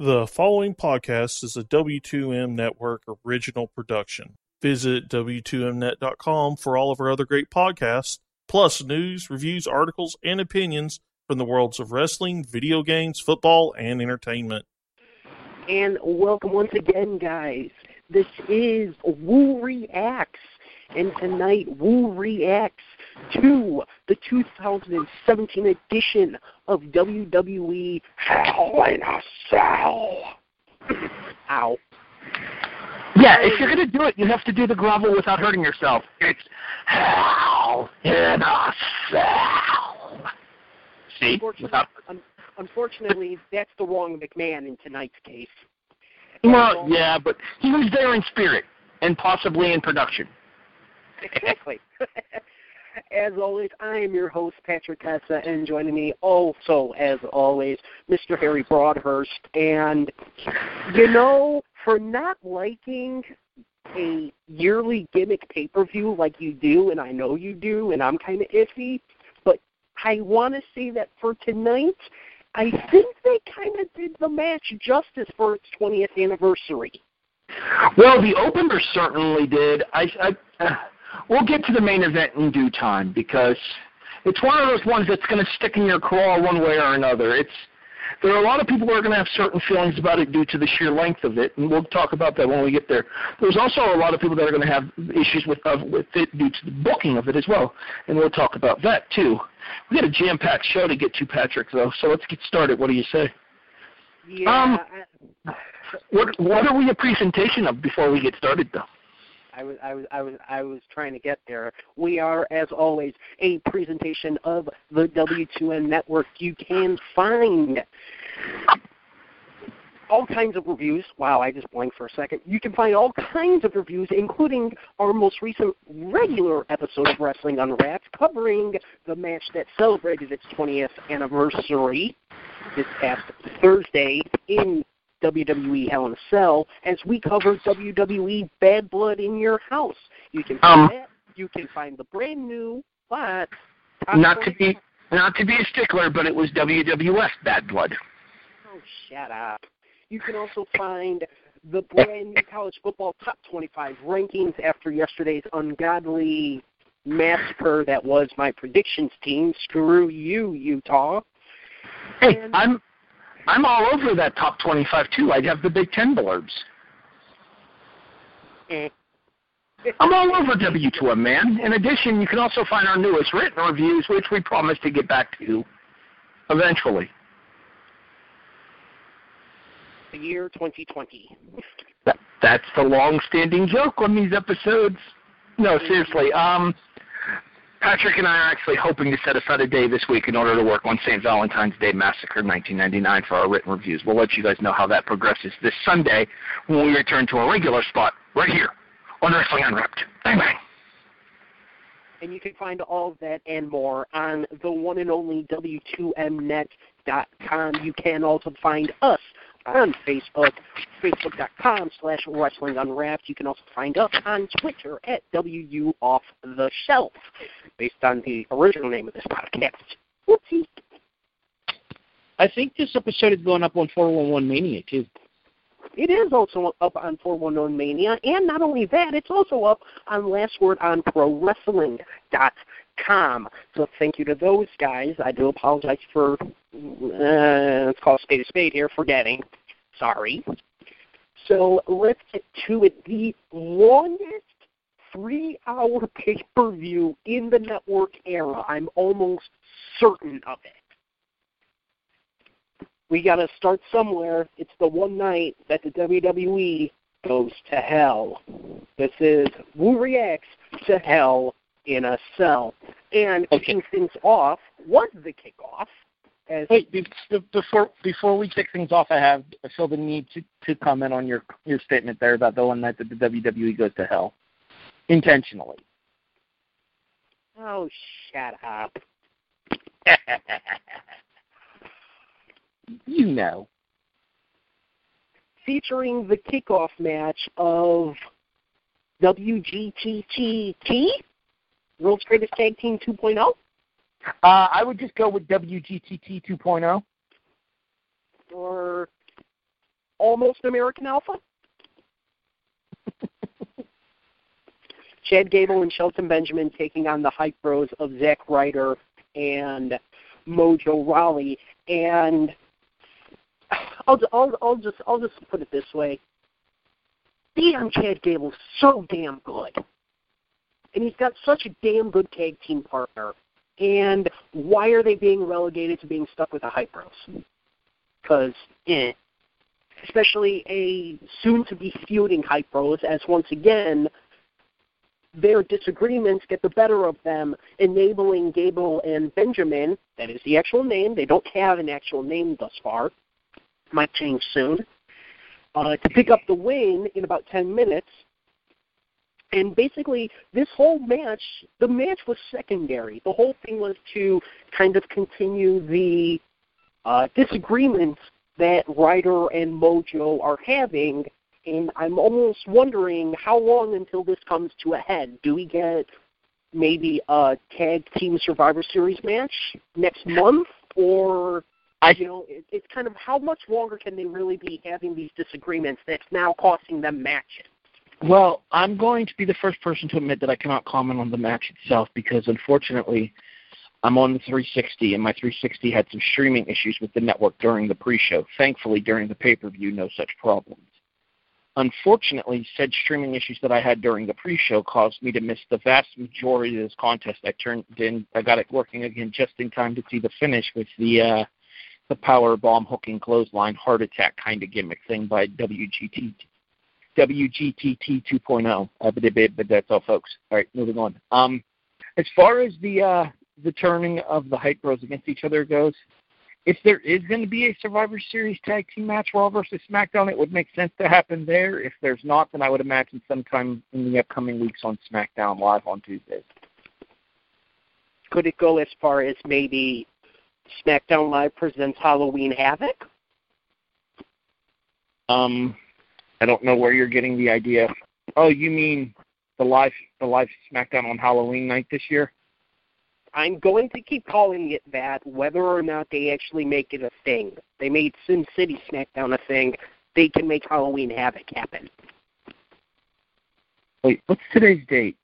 The following podcast is a W2M Network original production. Visit W2Mnet.com for all of our other great podcasts, plus news, reviews, articles, and opinions from the worlds of wrestling, video games, football, and entertainment. And welcome once again, guys. This is Woo Reacts. And tonight, Woo Reacts to the 2017 edition of WWE Hell in a Cell. Ow. Yeah, if you're going to do it, you have to do the grovel without hurting yourself. It's Hell in a Cell. See? Unfortunately, Without, un- unfortunately, that's the wrong McMahon in tonight's case. well, yeah, but he was there in spirit and possibly in production. Exactly. as always, I am your host, Patrick Tessa, and joining me also, as always, Mr. Harry Broadhurst. And, you know, for not liking a yearly gimmick pay per view like you do, and I know you do, and I'm kind of iffy, but I want to say that for tonight, I think they kind of did the match justice for its 20th anniversary. Well, the opener certainly did. I, I we'll get to the main event in due time because it's one of those ones that's going to stick in your craw one way or another. It's there are a lot of people who are going to have certain feelings about it due to the sheer length of it, and we'll talk about that when we get there. There's also a lot of people that are going to have issues with uh, with it due to the booking of it as well, and we'll talk about that too. We got a jam-packed show to get to, Patrick, though, so let's get started. What do you say? Yeah, Um, What what are we a presentation of before we get started, though? I was, I was, I was, I was trying to get there. We are, as always, a presentation of the W2M network. You can find all kinds of reviews. Wow, I just blanked for a second. You can find all kinds of reviews, including our most recent regular episode of Wrestling Unwrapped, covering the match that celebrated its 20th anniversary this past Thursday in WWE Hell in a Cell as we cover WWE Bad Blood in Your House. You can find Um, that. You can find the brand new, but Not to be not to be a stickler, but it was WWF Bad Blood. Oh, shut up. You can also find the brand new college football top 25 rankings after yesterday's ungodly massacre that was my predictions team. Screw you, Utah. Hey, And- I'm I'm all over that top 25 too. I'd have the Big Ten blurbs. Eh. I'm all over W2M, man. In addition, you can also find our newest written reviews, which we promise to get back to eventually. The year 2020. That, that's the long-standing joke on these episodes. No, seriously. Um, Patrick and I are actually hoping to set aside a day this week in order to work on St. Valentine's Day Massacre 1999 for our written reviews. We'll let you guys know how that progresses this Sunday when we return to our regular spot right here on Wrestling Unwrapped. Bang bang. And you can find all of that and more on the one and only W2Mnet.com. You can also find us on Facebook, facebook.com slash wrestling unwrapped. You can also find us on Twitter at WU Off the Shelf, based on the original name of this podcast. Whoopsie. I think this episode is going up on 411 Mania too. It is also up on 411 Mania, and not only that, it's also up on Last Word on Pro Wrestling.com. So thank you to those guys. I do apologize for, uh, let's call a spade a spade here, forgetting. Sorry. So let's get to it. The longest three hour pay per view in the network era. I'm almost certain of it we got to start somewhere. It's the one night that the WWE goes to hell. This is Woo Reacts to Hell in a Cell. And Okay. kicking things off was the kickoff As Wait, be- be- before before we kick things off, I have I feel the need to, to comment on your your statement there about the one night that the WWE goes to hell, intentionally. oh, shut up. you know. Featuring the kickoff match of WGTTT, World's Greatest Tag Team 2.0. Uh, I would just go with WGTT 2.0. or almost American Alpha. Chad Gable and Shelton Benjamin taking on the hype bros of Zack Ryder and Mojo Rawley. And I'll, I'll, I'll just I'll just put it this way: damn, Chad Gable's so damn good, and he's got such a damn good tag team partner. And why are they being relegated to being stuck with the hype bros? Because, eh. Especially a soon-to-be feuding hype bros, as once again their disagreements get the better of them, enabling Gable and Benjamin, that is the actual name, they don't have an actual name thus far, might change soon, uh, to pick up the win in about 10 minutes. And basically, this whole match, the match was secondary. The whole thing was to kind of continue the uh, disagreements that Ryder and Mojo are having and I'm almost wondering how long until this comes to a head. Do we get maybe a tag team Survivor Series match next month, or I- you know, it, it's kind of how much longer can they really be having these disagreements that's now costing them matches? Well, I'm going to be the first person to admit that I cannot comment on the match itself because unfortunately I'm on the 360 and my 360 had some streaming issues with the network during the pre-show. Thankfully, during the pay-per-view, no such problems. Unfortunately, said streaming issues that I had during the pre-show caused me to miss the vast majority of this contest. I turned in, I got it working again just in time to see the finish with the uh, the power bomb hooking clothesline heart attack kind of gimmick thing by WGT WGTT 2.0. Uh, but, but, that's all, folks. All right, moving on. Um, as far as the uh, the turning of the hype bros against each other goes, if there is going to be a Survivor Series tag team match, Raw versus SmackDown, it would make sense to happen there. If there's not, then I would imagine sometime in the upcoming weeks on SmackDown Live on Tuesdays. Could it go as far as maybe SmackDown Live presents Halloween Havoc? Um, I don't know where you're getting the idea. Oh, you mean the live the live SmackDown on Halloween night this year? I'm going to keep calling it that, whether or not they actually make it a thing. They made Sin City SmackDown a thing. They can make Halloween Havoc happen. Wait, what's today's date?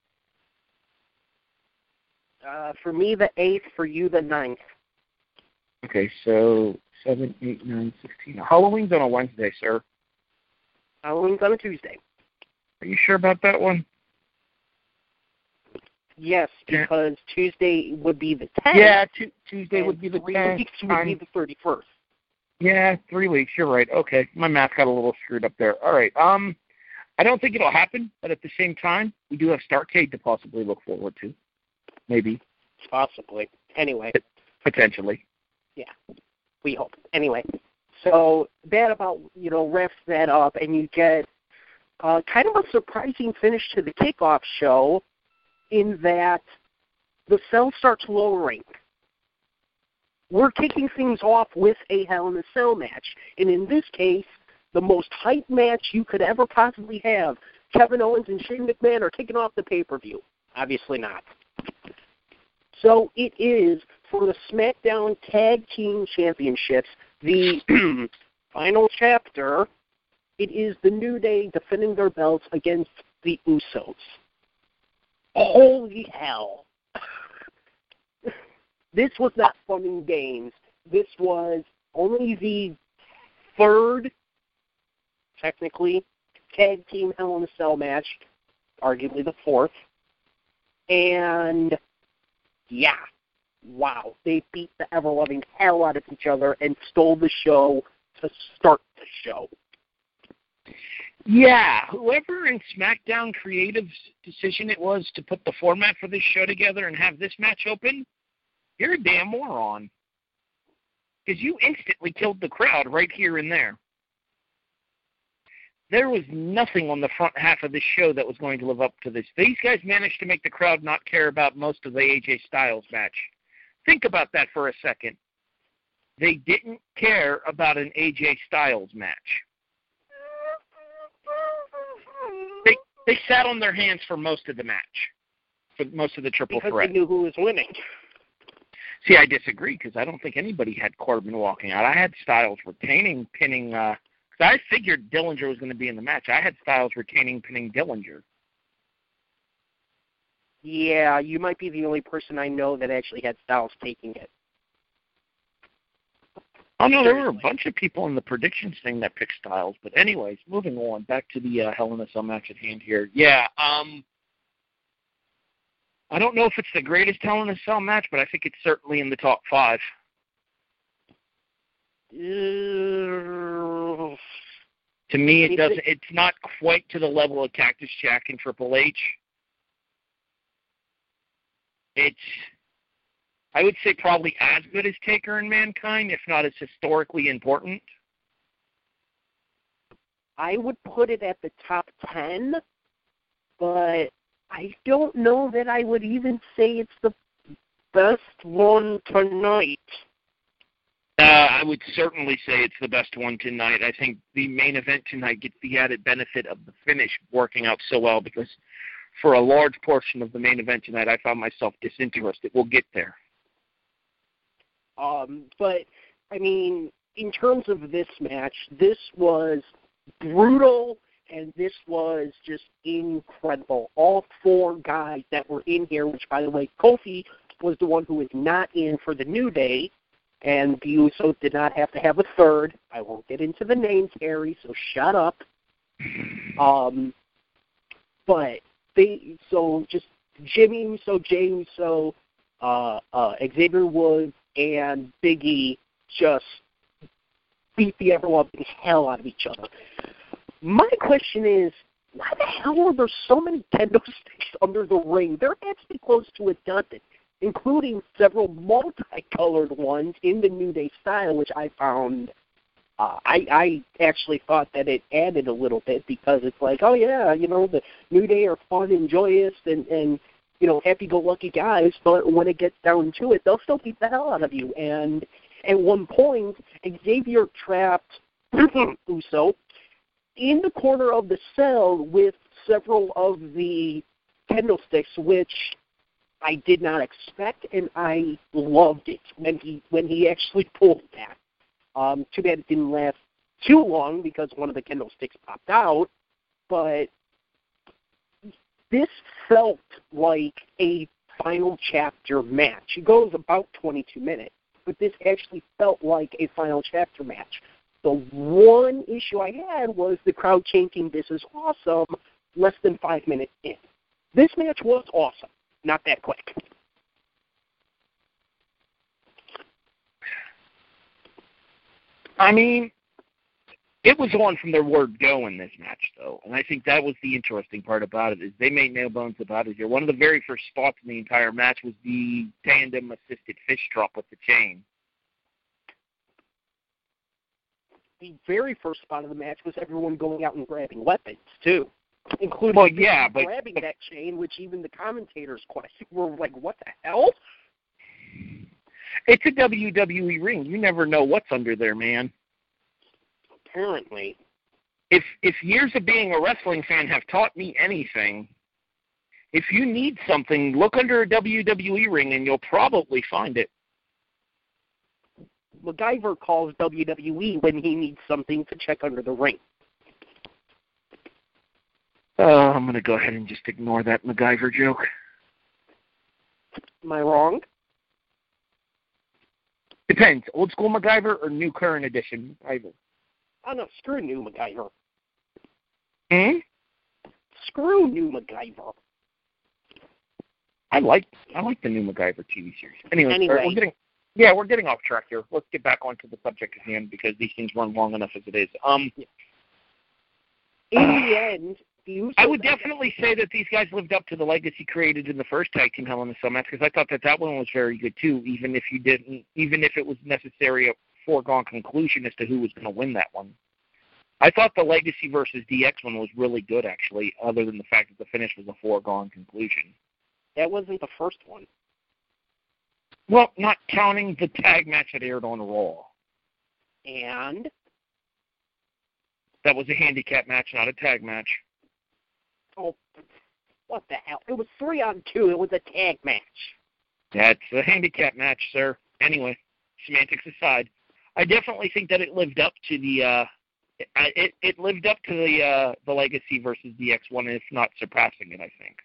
Uh, for me, the eighth. For you, the ninth. Okay, so seven, eight, nine, sixteen. Halloween's on a Wednesday, sir. Halloween's on a Tuesday. Are you sure about that one? Yes, Yeah. because Tuesday would be the tenth. Yeah, tu- Tuesday would be the three weeks would be the thirty-first. Yeah, three weeks. You're right. Okay, my math got a little screwed up there. All right. Um, I don't think it'll happen, but at the same time, we do have Starcade to possibly look forward to. Maybe, Possibly. Anyway, potentially. Yeah. We hope. Anyway, so that about you know wraps that up, and you get uh, kind of a surprising finish to the kickoff show, in that the cell starts lowering. We're kicking things off with a Hell in a Cell match, and in this case, the most hype match you could ever possibly have. Kevin Owens and Shane McMahon are kicking off the pay-per-view. Obviously not. So it is for the SmackDown Tag Team Championships, the final chapter. It is the New Day defending their belts against the Usos. Holy hell. this was not fun and games. This was only the third, technically, tag team Hell in a Cell match, arguably the fourth. And yeah, wow, they beat the ever loving hell out of each other and stole the show to start the show. Yeah, whoever in SmackDown Creative's decision it was to put the format for this show together and have this match open, you're a damn moron. because you instantly killed the crowd right here and there. There was nothing on the front half of this show that was going to live up to this. These guys managed to make the crowd not care about most of the AJ Styles match. Think about that for a second. They didn't care about an AJ Styles match. They they sat on their hands for most of the match, for most of the triple because threat. they knew who was winning. See, I disagree because I don't think anybody had Corbin walking out. I had Styles retaining, pinning. uh 'cause I figured Dillinger was going to be in the match. I had Styles retaining, pinning Dillinger. Yeah, you might be the only person I know that actually had Styles taking it. Oh no, there were a bunch of people in the predictions thing that picked Styles. But anyways, moving on back to the uh, Hell in a Cell match at hand here. Yeah, um, I don't know if it's the greatest Hell in a Cell match, but I think it's certainly in the top five. Uh, To me, it doesn't. It's not quite to the level of Cactus Jack and Triple H. It's, I would say, probably as good as Taker and Mankind, if not as historically important. I would put it at the top 10, but I don't know that I would even say it's the best one tonight. Uh, I would certainly say it's the best one tonight. I think the main event tonight gets the added benefit of the finish working out so well because for a large portion of the main event tonight, I found myself disinterested. We'll get there. Um, but I mean, in terms of this match, this was brutal and this was just incredible. All four guys that were in here, which by the way, Kofi was the one who was not in for the New Day, and the Usos did not have to have a third. I won't get into the names, Harry, so shut up. Um, but they so just Jimmy Uso, Jey Uso, uh, uh, Xavier Woods, and Biggie just beat the ever loving hell out of each other. My question is, why the hell are there so many kendo sticks under the ring? They're actually close to a dozen, including several multicolored ones in the New Day style, which I found. Uh, I I actually thought that it added a little bit because it's like, oh yeah, you know, the New Day are fun and joyous and and you know happy-go-lucky guys, but when it gets down to it, they'll still beat the hell out of you. And at one point, Xavier trapped Uso in the corner of the cell with several of the kendo sticks, which I did not expect, and I loved it when he when he actually pulled that. Um, too bad it didn't last too long because one of the kendo sticks popped out, but this felt like a final chapter match. It goes about 22 minutes, but this actually felt like a final chapter match. The one issue I had was the crowd chanting, This is awesome, less than five minutes in. This match was awesome, not that quick. I mean, it was on from their word go in this match, though, and I think that was the interesting part about it is they made no bones about it here. One of the very first spots in the entire match was the tandem assisted fish drop with the chain. The very first spot of the match was everyone going out and grabbing weapons, too. Including Well, yeah, but grabbing that chain, which even the commentators question were like, What the hell? It's a WWE ring. You never know what's under there, man. Apparently. if if years of being a wrestling fan have taught me anything, if you need something, look under a WWE ring and you'll probably find it. MacGyver calls WWE when he needs something to check under the ring. Uh, I'm gonna go ahead and just ignore that MacGyver joke. Am I wrong? Depends, old school MacGyver or new current edition MacGyver. Oh no, screw new MacGyver. Hmm? Screw new MacGyver. I like I like the new MacGyver TV series. Anyway, Anyway. we're getting yeah, we're getting off track here. Let's get back onto the subject at hand because these things run long enough as it is. Um, In the end, I would definitely say that these guys lived up to the legacy created in the first tag team Hell in a Cell match because I thought that that one was very good too, even if you didn't, even if it was necessary a foregone conclusion as to who was going to win that one. I thought the Legacy versus DX one was really good, actually, other than the fact that the finish was a foregone conclusion. That wasn't the first one. Well, not counting the tag match that aired on Raw. And That was a handicap match, not a tag match. Oh, what the hell? It was three on two. It was a tag match. That's a handicap match, sir. Anyway, semantics aside, I definitely think that it lived up to the uh it it lived up to the uh the Legacy versus DX one, if not surpassing it. I think.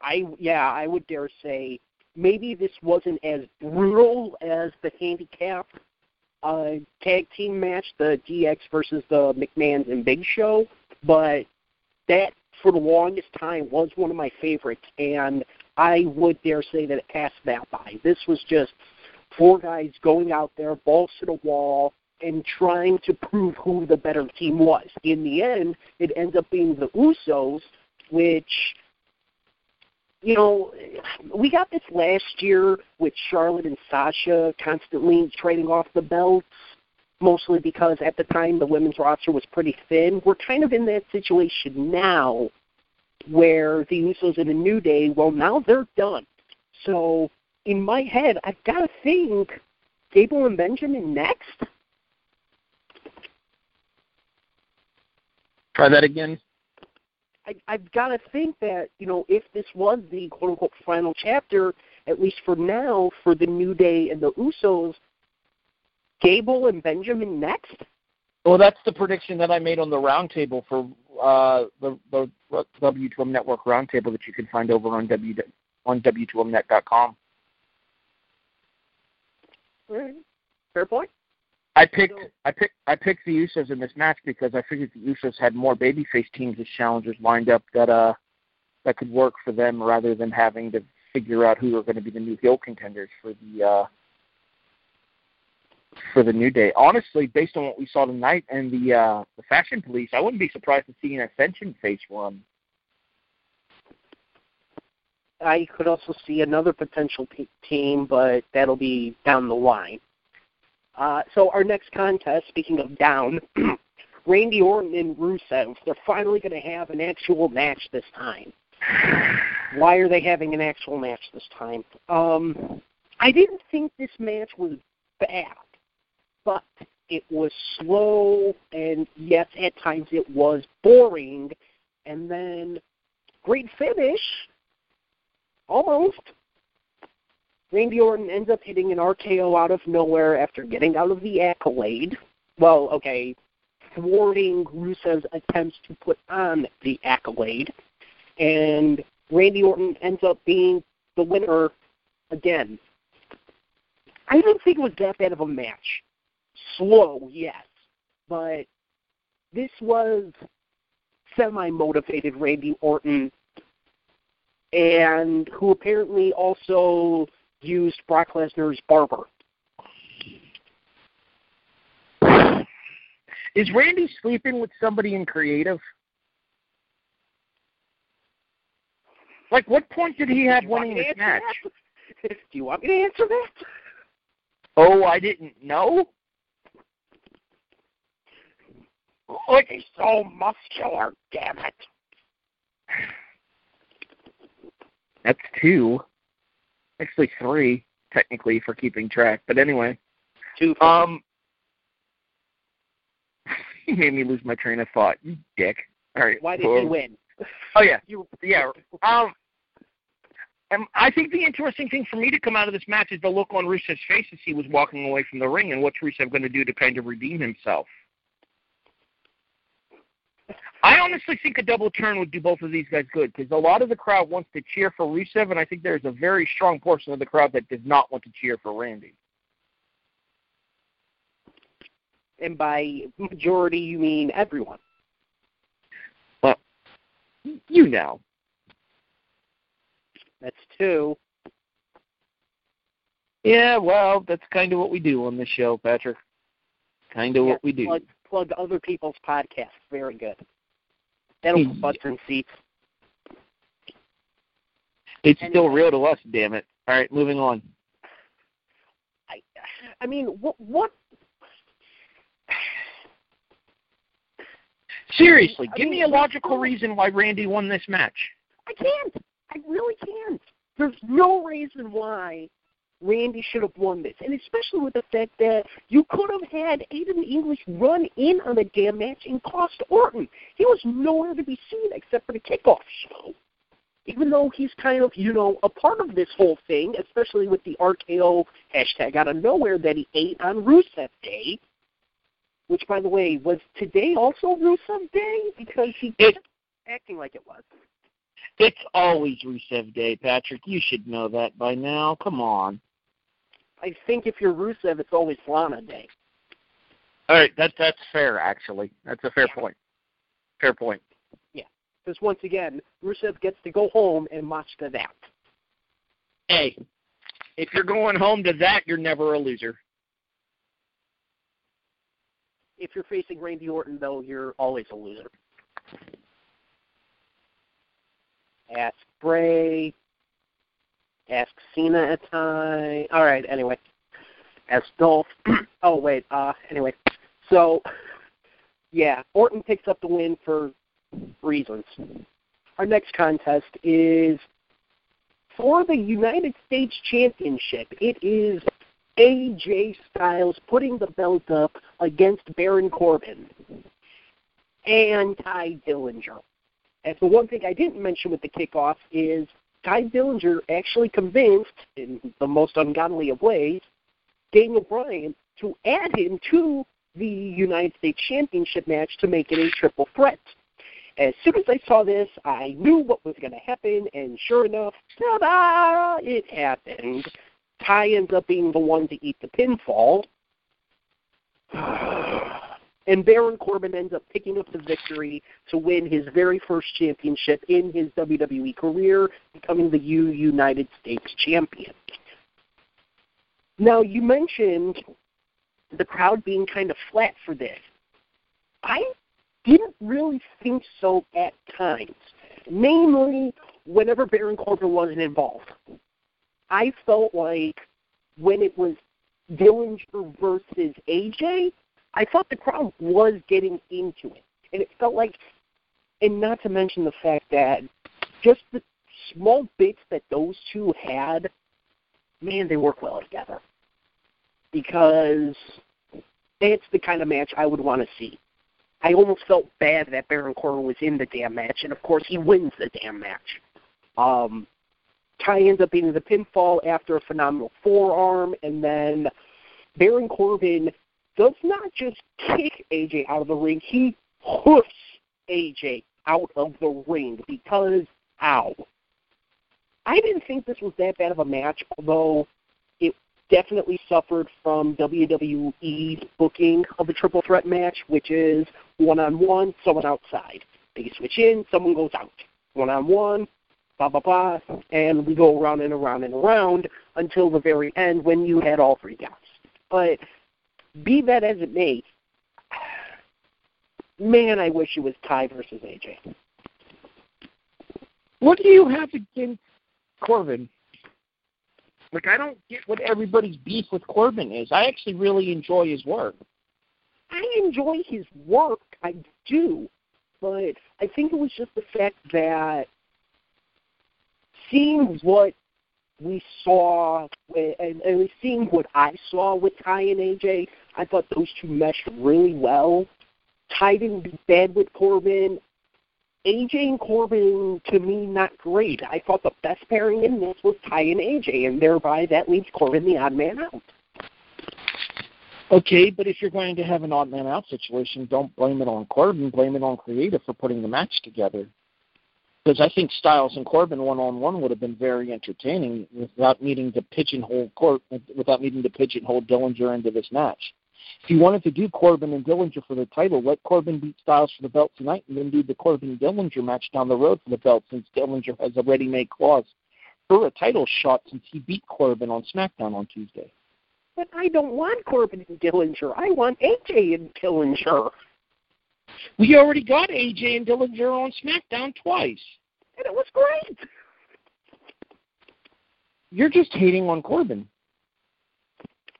I yeah, I would dare say maybe this wasn't as brutal as the handicap uh, tag team match, the DX versus the McMahon's and Big Show, but that for the longest time was one of my favorites, and I would dare say that it passed that by. This was just four guys going out there, balls to the wall, and trying to prove who the better team was. In the end, it ends up being the Usos, which you know, we got this last year with Charlotte and Sasha constantly trading off the belts, mostly because at the time the women's roster was pretty thin. We're kind of in that situation now where the Usos in a New Day, well, now they're done. So in my head, I've got to think Gable and Benjamin next. Try that again. I, I've got to think that you know if this was the quote unquote final chapter, at least for now, for the New Day and the Usos, Gable and Benjamin next. Well, that's the prediction that I made on the roundtable for uh, the, the W2M Network roundtable that you can find over on W on W2Mnet.com. Right. Fair point. I picked I picked I picked the Usos in this match because I figured the Usos had more babyface teams as challengers lined up that uh that could work for them rather than having to figure out who are going to be the new heel contenders for the uh for the new day. Honestly, based on what we saw tonight and the uh the fashion police, I wouldn't be surprised to see an ascension face run. I could also see another potential p- team, but that'll be down the line. Uh, so our next contest, speaking of down, Randy Orton and Rusev, they're finally going to have an actual match this time. Why are they having an actual match this time? Um, I didn't think this match was bad, but it was slow, and yes, at times it was boring. And then, great finish, almost. Randy Orton ends up hitting an RKO out of nowhere after getting out of the accolade. Well, okay, thwarting Rusev's attempts to put on the accolade. And Randy Orton ends up being the winner again. I didn't think it was that bad of a match. Slow, yes, but this was semi-motivated Randy Orton, and who apparently also used Brock Lesnar's barber. Is Randy sleeping with somebody in creative? Like, what point did he have Do you want winning this match? that? Do you want me to answer that? Oh, I didn't know. Look, he's so muscular, damn it. That's two. Actually, three technically for keeping track. But anyway, Two. um, you made me lose my train of thought. You dick. All right. Why did so- he win? Oh yeah, You, yeah. Um, um, I think the interesting thing for me to come out of this match is the look on Rusev's face as he was walking away from the ring, and what's Rusev going to do to kind of redeem himself. I honestly think a double turn would do both of these guys good because a lot of the crowd wants to cheer for Rusev, and I think there's a very strong portion of the crowd that does not want to cheer for Randy. and by majority, you mean everyone. Well, you know. That's two. Yeah, well, that's kind of what we do on this show, Patrick. Kind of what we do. Plug, plug other people's podcasts. Very good that'll complacency. It's and, still real to us, damn it. All right, moving on. I, I mean, what, what? Seriously, I give mean, me a logical oh reason why Randy won this match. I can't. I really can't. There's no reason why Randy should have won this, and especially with the fact that you could have had Aiden English run in on the damn match and cost Orton. He was nowhere to be seen except for the kickoff show. Even though he's kind of, you know, a part of this whole thing, especially with the RKO hashtag out of nowhere that he ate on Rusev Day, which, by the way, was today also Rusev Day because he It- kept acting like it was. It's always Rusev Day, Patrick. You should know that by now. Come on. I think if you're Rusev, it's always Lana Day. All right, that that's fair. Actually, that's a fair Yeah. point. Fair point. Yeah, because once again, Rusev gets to go home and watch to that. Hey, if you're going home to that, you're never a loser. If you're facing Randy Orton, though, you're always a loser. Ask Bray. Ask Cena at time. All right. Anyway, ask Dolph. oh wait. Uh. Anyway, so yeah, Orton picks up the win for reasons. Our next contest is for the United States Championship. It is AJ Styles putting the belt up against Baron Corbin and Tye Dillinger. And the one thing I didn't mention with the kickoff is Tye Dillinger actually convinced, in the most ungodly of ways, Daniel Bryan to add him to the United States Championship match to make it a triple threat. As soon as I saw this, I knew what was going to happen, and sure enough, ta-da! It happened. Tye ends up being the one to eat the pinfall. And Baron Corbin ends up picking up the victory to win his very first championship in his WWE career, becoming the U United States champion. Now, you mentioned the crowd being kind of flat for this. I didn't really think so at times, namely whenever Baron Corbin wasn't involved. I felt like when it was Dillinger versus AJ, I thought the crowd was getting into it. And it felt like, and not to mention the fact that just the small bits that those two had, man, they work well together. Because it's the kind of match I would want to see. I almost felt bad that Baron Corbin was in the damn match, and of course he wins the damn match. Um, Tye ends up being the pinfall after a phenomenal forearm, and then Baron Corbin does not just kick AJ out of the ring, he hoofs AJ out of the ring because, ow. I didn't think this was that bad of a match, although it definitely suffered from WWE's booking of a triple threat match, which is one on one, someone outside. They switch in, someone goes out. One on one, blah blah blah, and we go around and around and around until the very end when you had all three guys. But be that as it may, man, I wish it was Tye versus AJ. What do you have against Corbin? Like, I don't get what everybody's beef with Corbin is. I actually really enjoy his work. I enjoy his work, I do, but I think it was just the fact that seeing what we saw, and, and we seeing what I saw with Tye and AJ, I thought those two meshed really well. Tye didn't do bad with Corbin. AJ and Corbin, to me, not great. I thought the best pairing in this was Tye and AJ, and thereby that leaves Corbin the odd man out. Okay, but if you're going to have an odd man out situation, don't blame it on Corbin. Blame it on creative for putting the match together. Because I think Styles and Corbin one on one would have been very entertaining without needing to pigeonhole Cor- without needing to pigeonhole Dillinger into this match. If you wanted to do Corbin and Dillinger for the title, let Corbin beat Styles for the belt tonight, and then do the Corbin Dillinger match down the road for the belt, since Dillinger has a ready-made clause for a title shot since he beat Corbin on SmackDown on Tuesday. But I don't want Corbin and Dillinger. I want AJ and Dillinger. We already got AJ and Dillinger on SmackDown twice. And it was great. You're just hating on Corbin.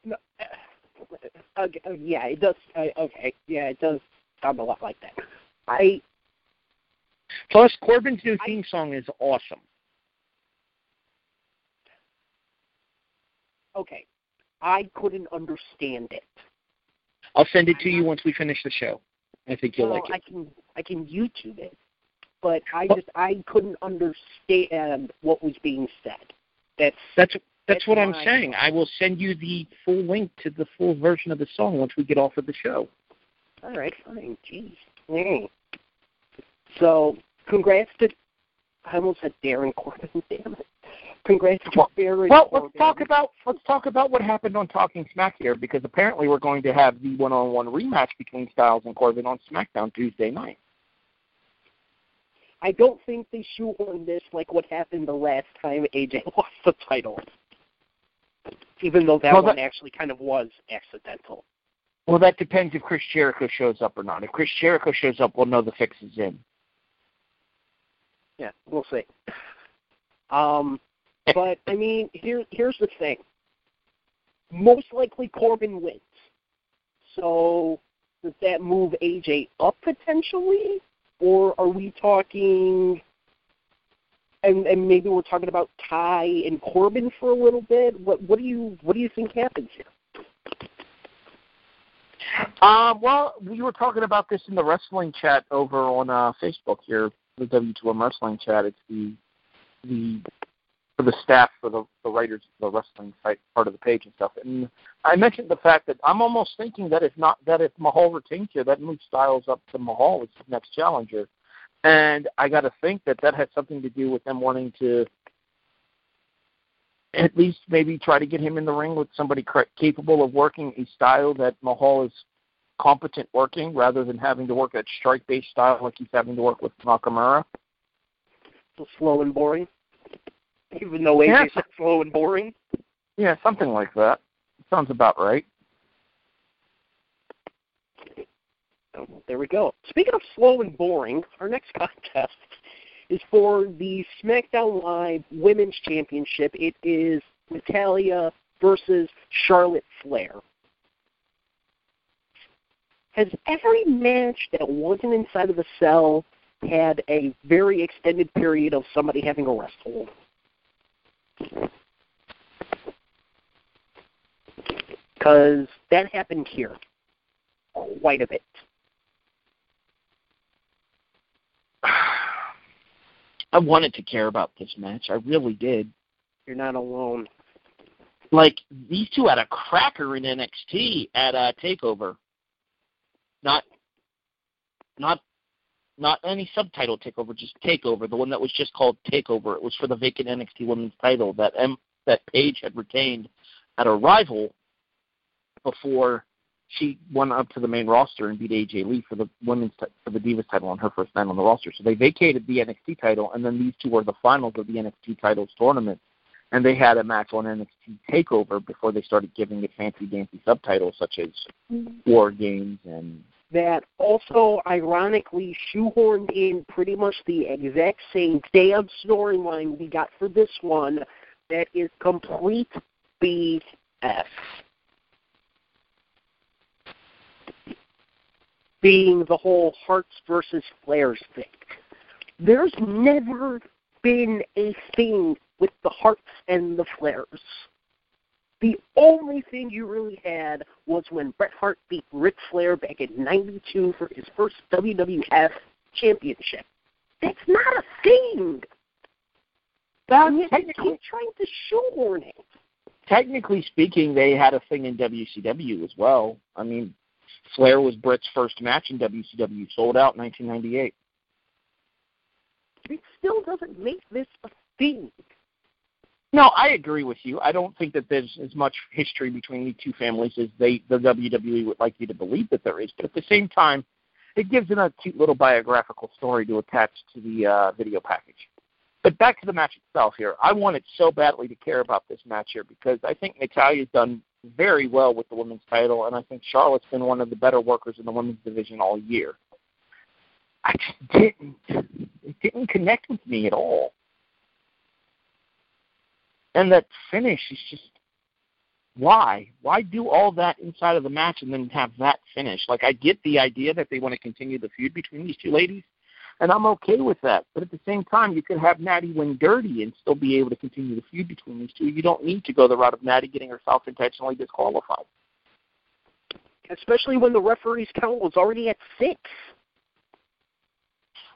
No, uh, uh, yeah, it does. Uh, okay, yeah, it does sound a lot like that. I Plus, Corbin's new theme song is awesome. okay. I couldn't understand it. I'll send it to you once we finish the show. I think you'll well, like it. I can I can YouTube it, but I just I couldn't understand what was being said. That's That's that's That's what I'm saying. I will send you the full link to the full version of the song once we get off of the show. all right. Fine. Jeez. Mm. So, congrats to I almost said Darren Corbin. Damn it. Congrats to Well- Baron Well, Corbin. let's talk about let's talk about what happened on Talking Smack here because apparently we're going to have the one-on-one rematch between Styles and Corbin on SmackDown Tuesday night. I don't think they shoehorned this like what happened the last time AJ lost the title. Even though that Well, one that- actually kind of was accidental. Well, that depends if Chris Jericho shows up or not. If Chris Jericho shows up, we'll know the fix is in. Yeah, we'll see. Um, but I mean, here here's the thing. Most likely Corbin wins. So does that move AJ up potentially, or are we talking? And and maybe we're talking about Tye and Corbin for a little bit. What what do you what do you think happens here? Um, well, we were talking about this in the wrestling chat over on uh, Facebook here, the W2M wrestling chat. It's the the for the staff for the the writers the wrestling site part of the page and stuff. And I mentioned the fact that I'm almost thinking that if not that if Mahal retains here, that moves Styles up to Mahal as his next challenger. And I got to think that that has something to do with them wanting to at least maybe try to get him in the ring with somebody capable of working a style that Mahal is competent working rather than having to work that strike based style like he's having to work with Nakamura. So slow and boring. Even though AJ Yeah. said slow and boring. Yeah, something like that. Sounds about right. So, there we go. Speaking of slow and boring, our next contest is for the SmackDown Live Women's Championship. It is Natalya versus Charlotte Flair. Has every match that wasn't inside of a cell had a very extended period of somebody having a rest hold? Because that happened here quite a bit. I wanted to care about this match. I really did. You're not alone. Like these two had a cracker in NXT at uh, Takeover. Not, not, not any subtitle Takeover, just Takeover. The one that was just called Takeover. It was for the vacant NXT Women's title that M that Paige had retained at ArRival before she went up to the main roster and beat AJ Lee for the women's ti- for the Divas title on her first night on the roster. So they vacated the NXT title, and then these two were the finals of the NXT titles tournament. And they had a match on NXT Takeover before they started giving it fancy dancy subtitles such as mm-hmm. War Games and that also ironically shoehorned in pretty much the exact same damn storyline we got for this one that is complete BS. Being the whole Hearts versus Flairs thing. There's never been a thing with the Hearts and the Flairs. The only thing you really had was when Bret Hart beat Ric Flair back in '92 for his first WWF championship. That's not a thing. Yet you technically, trying to shoehorn it. technically speaking, they had a thing in WCW as well. I mean, Flair was Bret's first match in WCW, Souled Out in 1998. It still doesn't make this a thing. No, I agree with you. I don't think that there's as much history between the two families as they the WWE would like you to believe that there is. But at the same time, it gives them a cute little biographical story to attach to the uh, video package. But back to the match itself here. I wanted so badly to care about this match here because I think Natalya's done very well with the women's title, and I think Charlotte's been one of the better workers in the women's division all year. I just didn't. It didn't connect with me at all. And that finish is just why? Why do all that inside of the match and then have that finish? Like I get the idea that they want to continue the feud between these two ladies, and I'm okay with that. But at the same time, you could have Natty win dirty and still be able to continue the feud between these two. You don't need to go the route of Natty getting herself intentionally disqualified. Especially when the referee's count was already at six.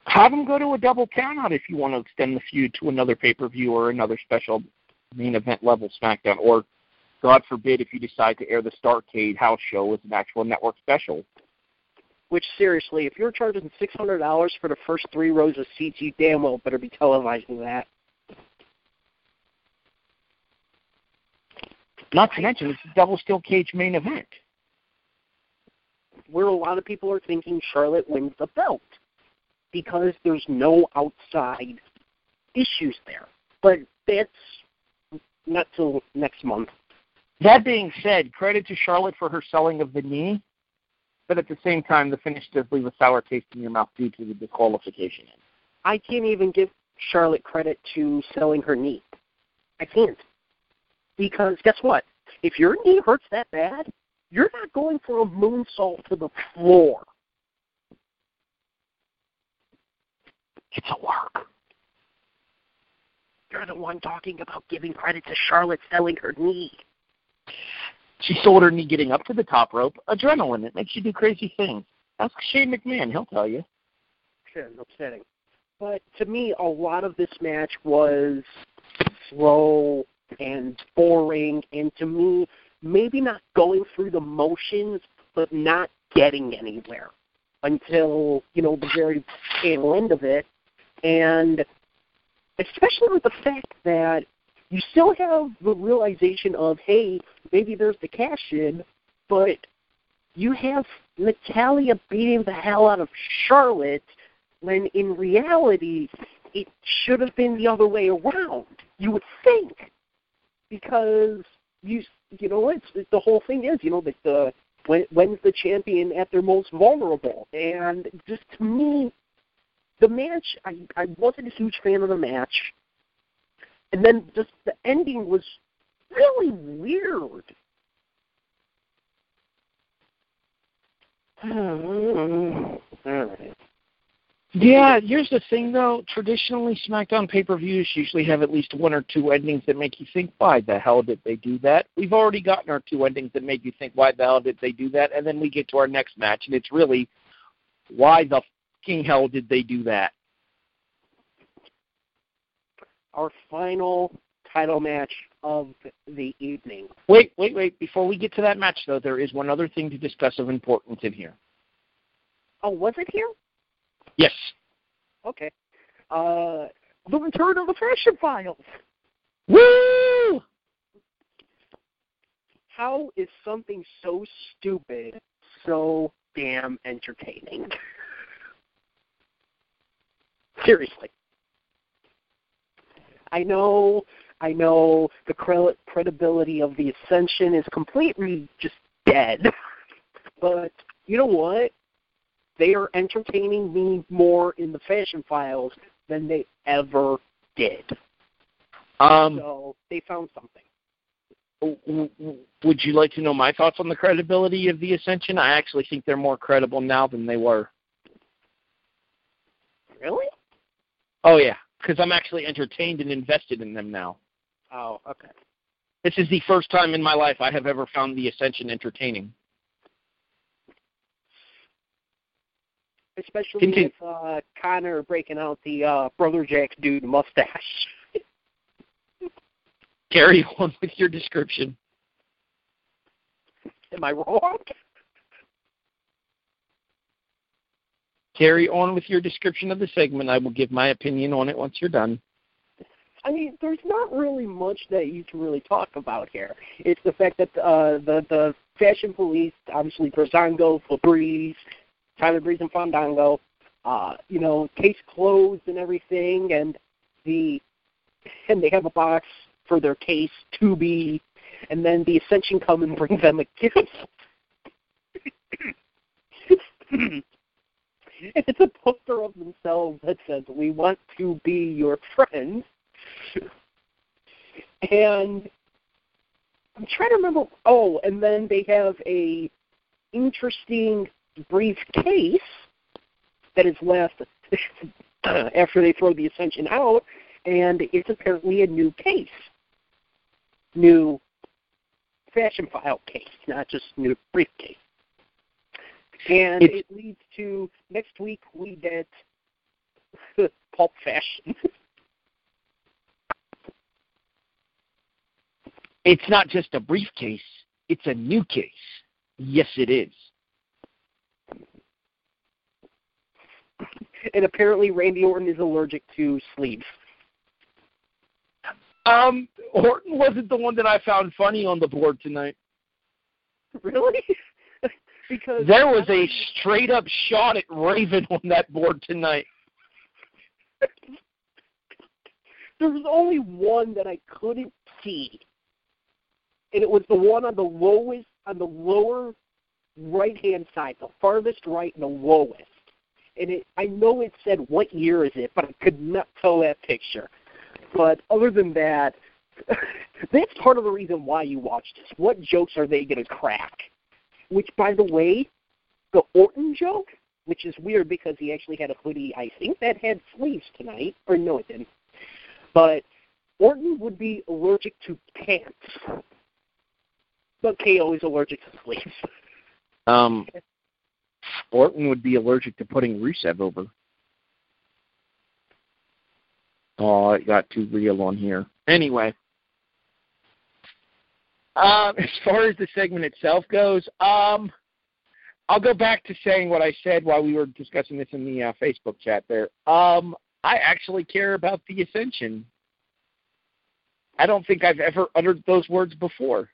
Have them go to a double countout if you want to extend the feud to another pay per view or another special main event level SmackDown, or God forbid if you decide to air the Starcade house show as an actual network special. Which seriously, if you're charging six hundred dollars for the first three rows of seats, you damn well better be televising that. Not to mention it's a double steel cage main event. Where a lot of people are thinking Charlotte wins the belt because there's no outside issues there. But that's not till next month. That being said, credit to Charlotte for her selling of the knee, but at the same time, the finish does leave a sour taste in your mouth due to the disqualification. I can't even give Charlotte credit to selling her knee. I can't. Because guess what? If your knee hurts that bad, you're not going for a moonsault to the floor. It's a work. You're the one talking about giving credit to Charlotte selling her knee. She sold her knee getting up to the top rope. Adrenaline. It makes you do crazy things. Ask Shane McMahon. He'll tell you. Sure, kidding. But to me, a lot of this match was slow and boring, and to me, maybe not going through the motions, but not getting anywhere until you know the very tail end of it, and especially with the fact that you still have the realization of, hey, maybe there's the cash in, but you have Natalya beating the hell out of Charlotte when in reality it should have been the other way around. You would think, because you you know it's the whole thing is you know that the when when's the champion at their most vulnerable, and just to me, the match I I wasn't a huge fan of the match and then just the ending was really weird. Yeah, here's the thing though. Traditionally, SmackDown pay per views usually have at least one or two endings that make you think, why the hell did they do that? We've already gotten our two endings that make you think, why the hell did they do that? And then we get to our next match, and it's really, why the fucking hell did they do that? our final title match of the evening. Wait, wait, wait. Before we get to that match, though, there is one other thing to discuss of importance in here. Oh, was it here? Yes. Okay. Uh, the return of the Fashion Files. Woo! How is something so stupid so damn entertaining? Seriously. I know, I know the credibility of the Ascension is completely just dead. but you know what? They are entertaining me more in the Fashion Files than they ever did. Um, so they found something. Would you like to know my thoughts on the credibility of the Ascension? I actually think they're more credible now than they were. Really? Oh yeah because I'm actually entertained and invested in them now. Oh, okay. This is the first time in my life I have ever found the Ascension entertaining. Especially Continue. with uh, Connor breaking out the uh, Brother Jack dude mustache. Carry on with your description. Am I wrong? Carry on with your description of the segment. I will give my opinion on it once you're done. I mean, there's not really much that you can really talk about here. It's the fact that uh, the the fashion police, obviously Breezango, Febreze, Tyler Breeze, and Fandango, uh, you know, case closed and everything, and the and they have a box for their case to be, and then the Ascension come and bring them a gift. it's a poster of themselves that says, "We want to be your friends," and I'm trying to remember. Oh, and then they have a interesting briefcase that is left after they throw the Ascension out, and it's apparently a new case, new fashion file case, not just new briefcase. And It's- it leads to next week we get pulp fashion. It's not just a briefcase, it's a new case. Yes, it is. and apparently Randy Orton is allergic to sleeves. Um, Orton wasn't the one that I found funny on the board tonight. Really? Because There was a straight up shot at Raven on that board tonight. there was only one that I couldn't see, and it was the one on the lowest, on the lower right hand side, the farthest right and the lowest. And it, I know it said what year is it, but I could not tell that picture. But other than that, that's part of the reason why you watch this. What jokes are they going to crack? Which, by the way, the Orton joke, which is weird because he actually had a hoodie, I think that had sleeves tonight, or no, it didn't. But Orton would be allergic to pants, but KO is allergic to sleeves. Um, Orton would be allergic to putting Rusev over. Oh, it got too real on here. Anyway, um, as far as the segment itself goes, um, I'll go back to saying what I said while we were discussing this in the uh, Facebook chat. There, um, I actually care about the Ascension. I don't think I've ever uttered those words before.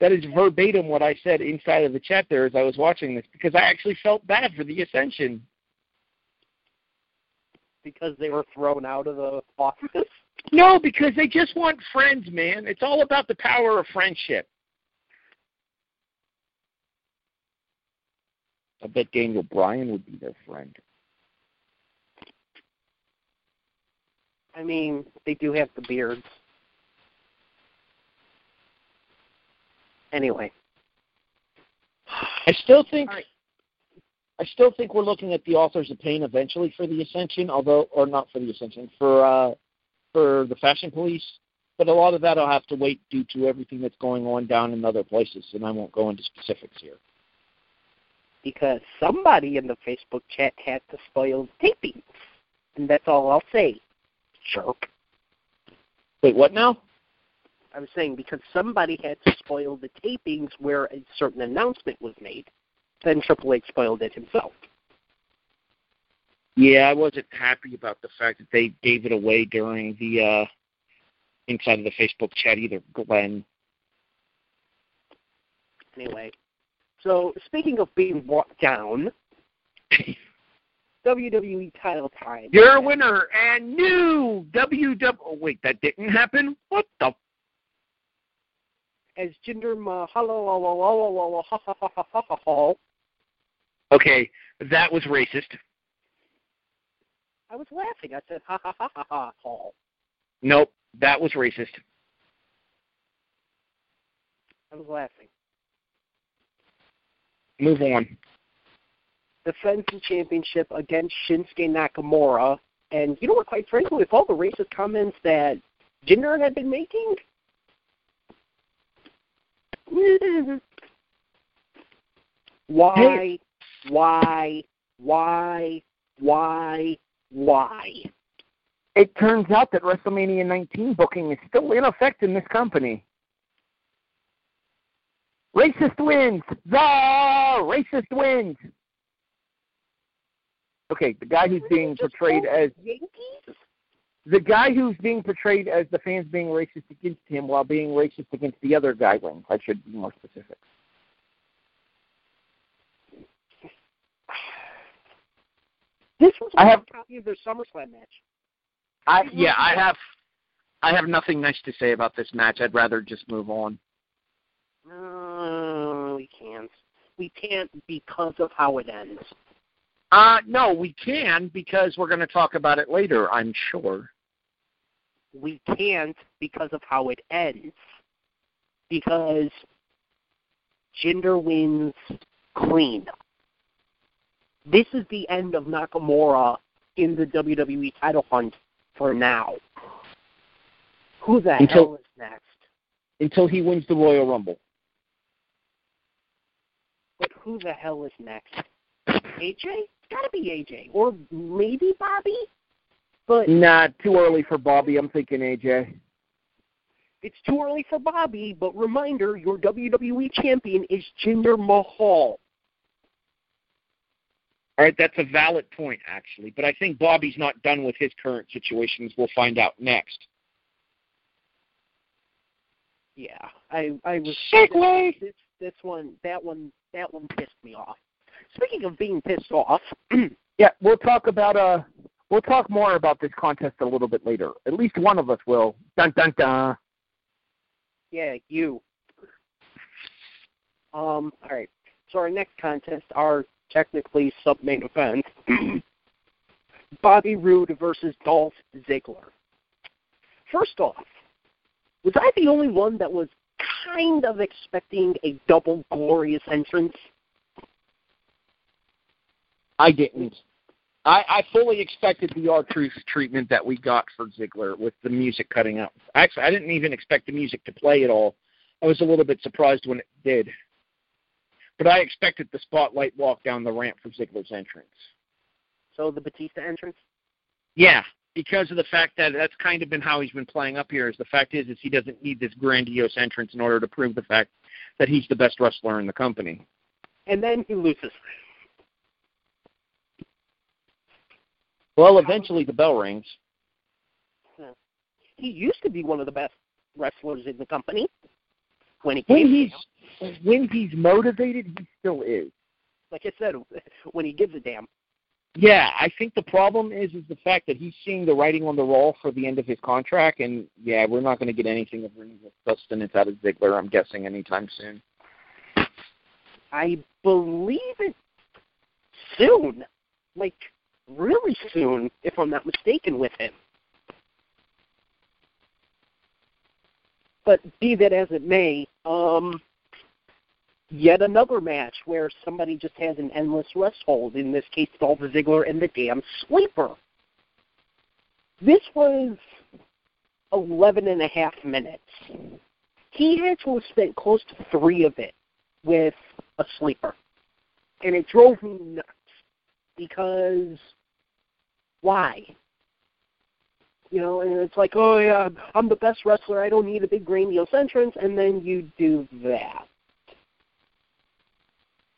That is verbatim what I said inside of the chat there as I was watching this because I actually felt bad for the Ascension. because they were thrown out of the office. No, because they just want friends, man. It's all about the power of friendship. I bet Daniel Bryan would be their friend. I mean, they do have the beards. Anyway, I still think All right. I still think we're looking at the authors of pain eventually for the Ascension, although or not for the Ascension, for uh for the Fashion Police. But a lot of that I'll have to wait due to everything that's going on down in other places, and I won't go into specifics here. because somebody in the Facebook chat had to spoil the spoiled tapings, and that's all I'll say. Jerk. Wait, what now? I was saying because somebody had to spoil the tapings where a certain announcement was made. Then Triple H spoiled it himself. Yeah, I wasn't happy about the fact that they gave it away during the uh inside of the Facebook chat either, Glenn. Anyway, so speaking of being brought down, WWE title time. You're a winner and new WW. Oh wait, that didn't happen. What the? As Jinder Mahal, Okay, that was racist. I was laughing. I said ha ha ha ha ha hall. Nope, that was racist. I was laughing. Move on. the championship against Shinsuke Nakamura. And you know what, quite frankly, with all the racist comments that Jinder had been making, why, why, why, why, why? It turns out that WrestleMania 19 booking is still in effect in this company. Racist wins. The racist wins. Okay, the guy who's being portrayed as Yankees? the guy who's being portrayed as the fans being racist against him while being racist against the other guy wins. I should be more specific. This was I have- a copy of their SummerSlam match. I yeah, I have I have nothing nice to say about this match. I'd rather just move on. No, we can't. We can't because of how it ends. Uh no, we can because we're going to talk about it later, I'm sure. We can't because of how it ends. because Jinder wins clean. This is the end of Nakamura in the WWE title hunt for now. Who the Until- hell is next? Until he wins the Royal Rumble. But who the hell is next? AJ? It's gotta be AJ. Or maybe Bobby? But Nah, too early for Bobby. I'm thinking AJ. it's too early for Bobby, but reminder, your WWE champion is Jinder Mahal. All right, that's a valid point, actually. But I think Bobby's not done with his current situations. We'll find out next. Yeah, I I was Segue. this this one that one that one pissed me off. Speaking of being pissed off, Yeah, we'll talk about uh we'll talk more about this contest a little bit later. At least one of us will. Dun dun dun. yeah, you. Um, all right. So our next contest, our technically sub main event, Bobby Roode versus Dolph Ziggler. First off, was I the only one that was kind of expecting a double glorious entrance? I didn't. I, I fully expected the R Truth treatment that we got for Ziggler with the music cutting out. Actually, I didn't even expect the music to play at all. I was a little bit surprised when it did. But I expected the spotlight walk down the ramp for Ziggler's entrance. So the Batista entrance? Yeah, because of the fact that that's kind of been how he's been playing up here. Is the fact is, is he doesn't need this grandiose entrance in order to prove the fact that he's the best wrestler in the company. And then he loses. Well, eventually the bell rings. He used to be one of the best wrestlers in the company when he. When he's when he's motivated, he still is. like I said, when he gives a damn. Yeah, I think the problem is is the fact that he's seeing the writing on the wall for the end of his contract, and yeah, we're not going to get anything of any sustenance out of Ziggler. I'm guessing anytime soon. I believe it soon, like really soon, if I'm not mistaken, with him. But be that as it may, um, yet another match where somebody just has an endless rest hold. In this case, Dolph Ziggler and the damn sleeper. This was 11 and a half minutes. He had to spent close to three of it with a sleeper. And it drove me nuts because why? You know, and it's like, oh yeah, I'm the best wrestler. I don't need a big grandiose entrance, and then you do that.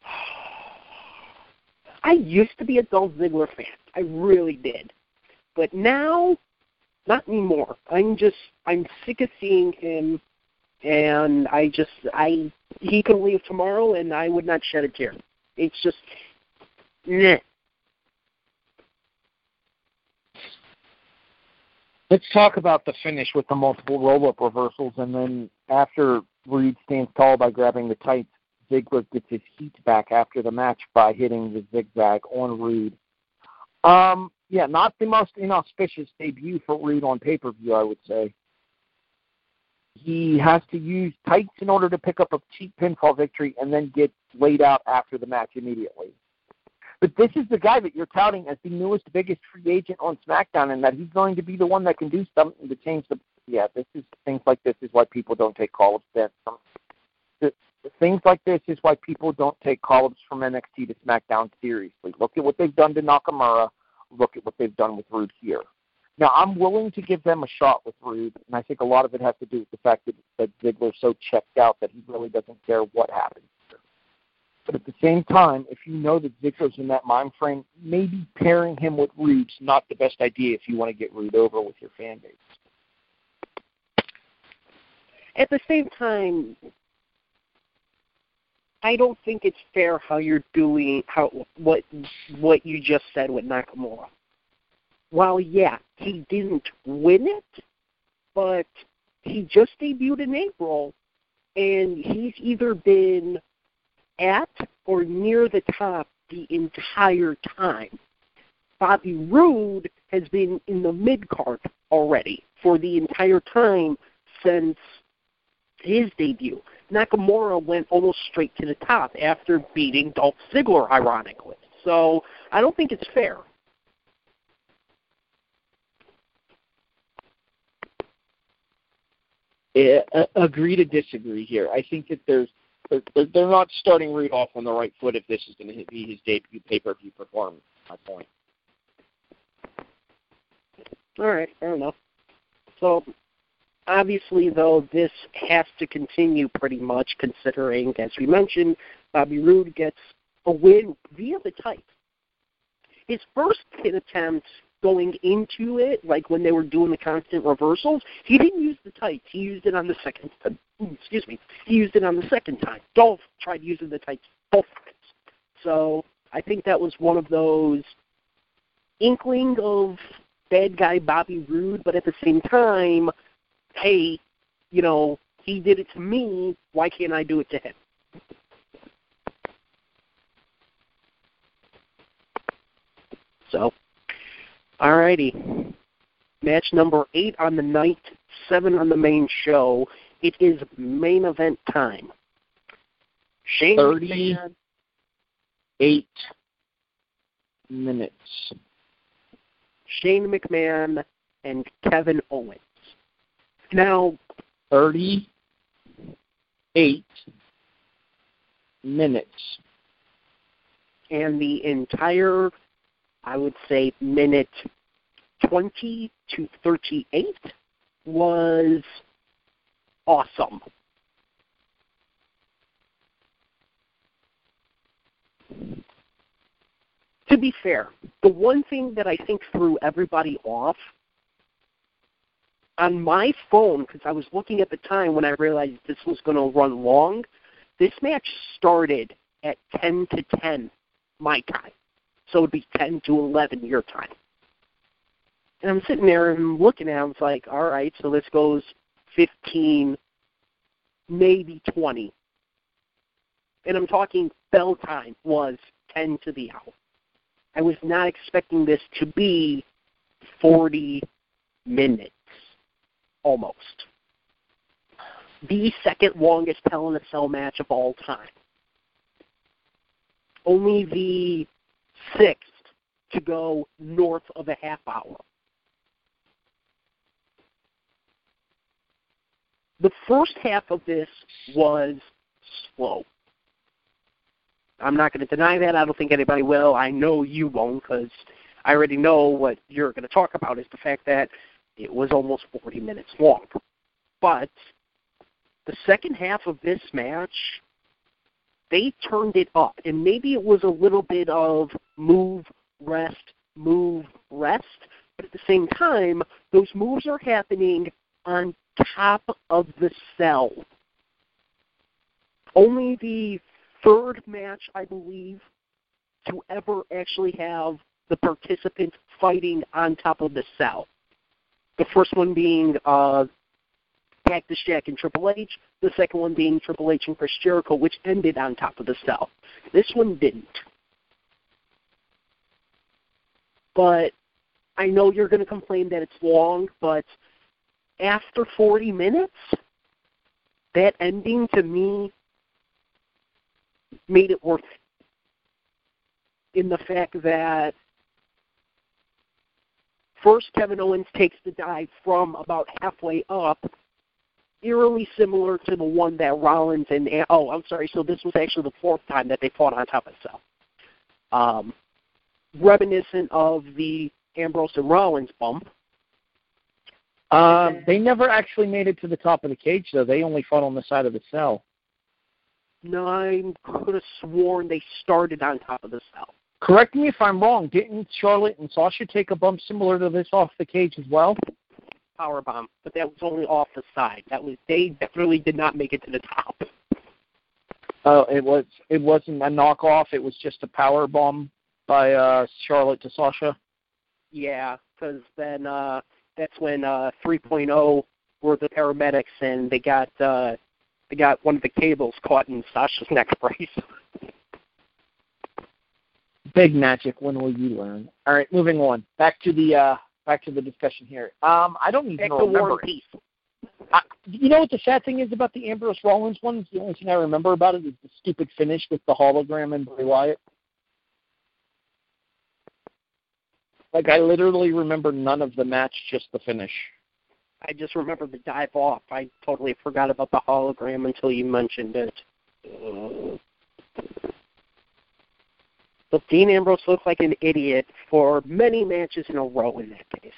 I used to be a Dolph Ziggler fan. I really did, but now, not anymore. I'm just, I'm sick of seeing him, and I just, I, he could leave tomorrow, and I would not shed a tear. It's just, meh. Let's talk about the finish with the multiple roll-up reversals, and then after Roode stands tall by grabbing the tights, Ziggler gets his heat back after the match by hitting the zigzag on Roode. Um, yeah, not the most inauspicious debut for Roode on pay-per-view, I would say. He has to use tights in order to pick up a cheap pinfall victory and then get laid out after the match immediately. But this is the guy that you're touting as the newest, biggest free agent on SmackDown, and that he's going to be the one that can do something to change the. Yeah, this is things like this is why people don't take call-ups. Then the, the things like this is why people don't take call-ups from NXT to SmackDown seriously. Look at what they've done to Nakamura. Look at what they've done with Roode here. Now, I'm willing to give them a shot with Roode, and I think a lot of it has to do with the fact that, that Ziggler's so checked out that he really doesn't care what happens. But at the same time, if you know that Ziggler's in that mind frame, maybe pairing him with Roode's not the best idea if you want to get Roode over with your fan base. At the same time, I don't think it's fair how you're doing how what what you just said with Nakamura. While yeah, he didn't win it, but he just debuted in April, and he's either been at or near the top the entire time. Bobby Roode has been in the mid card already for the entire time since his debut. Nakamura went almost straight to the top after beating Dolph Ziggler, ironically. So I don't think it's fair. Yeah, agree to disagree here. I think that there's they're, they're not starting Roode off on the right foot if this is going to be his debut pay-per-view performance. My point. All right, fair enough. So, obviously, though, this has to continue pretty much, considering, as we mentioned, Bobby Roode gets a win via the tight. His first hit attempt going into it, like when they were doing the constant reversals, he didn't use the tights. He used it on the second. Uh, excuse me. He used it on the second time. Dolph tried using the tights both times. So I think that was one of those inkling of bad guy Bobby Roode, but at the same time, hey, you know, he did it to me. Why can't I do it to him? So Alrighty. Match number eight on the night, seven on the main show. It is main event time. Shane 38 minutes. Shane McMahon and Kevin Owens. Now, 38 minutes. And the entire I would say minute 20 to 38 was awesome. To be fair, the one thing that I think threw everybody off on my phone, because I was looking at the time when I realized this was going to run long, this match started at 10 to 10 my time so it'd be 10 to 11 your time. And I'm sitting there and looking at it, it's like, all right, so this goes 15, maybe 20. And I'm talking bell time was 10 to the hour. I was not expecting this to be 40 minutes, almost. The second longest Hell in a Cell match of all time. Only the sixth to go north of a half hour. The first half of this was slow. I'm not going to deny that. I don't think anybody will. I know you won't because I already know what you're going to talk about is the fact that it was almost 40 minutes long. But the second half of this match they turned it up. And maybe it was a little bit of move, rest, move, rest. But at the same time, those moves are happening on top of the cell. Only the third match, I believe, to ever actually have the participants fighting on top of the cell. The first one being uh, Cactus Jack and Triple H. The second one being Triple H and Chris Jericho, which ended on top of the cell. This one didn't. But I know you're going to complain that it's long, but after 40 minutes, that ending to me made it worth it. In the fact that first Kevin Owens takes the dive from about halfway up eerily similar to the one that Rollins and oh, I'm sorry. So this was actually the fourth time that they fought on top of Cell. Um, reminiscent of the Ambrose and Rollins bump. Um, they never actually made it to the top of the cage, though. They only fought on the side of the cell. No, I could have sworn they started on top of the cell. Correct me if I'm wrong. Didn't Charlotte and Sasha take a bump similar to this off the cage as well? Power bomb, but that was only off the side. That was they definitely did not make it to the top. Oh, it was it wasn't a knockoff. It was just a power bomb by uh Charlotte to Sasha. Yeah, because then uh that's when uh 3.0 were the paramedics and they got uh they got one of the cables caught in Sasha's neck brace. Big magic. When will you learn? All right, moving on. Back to the uh back to the discussion here. Um, I don't even Back remember. War and Peace. I, you know what the sad thing is about the Ambrose Rollins one? The only thing I remember about it is the stupid finish with the hologram and Bray Wyatt. Like I literally remember none of the match, just the finish. I just remember the dive off. I totally forgot about the hologram until you mentioned it. But Dean Ambrose looked like an idiot for many matches in a row in that case.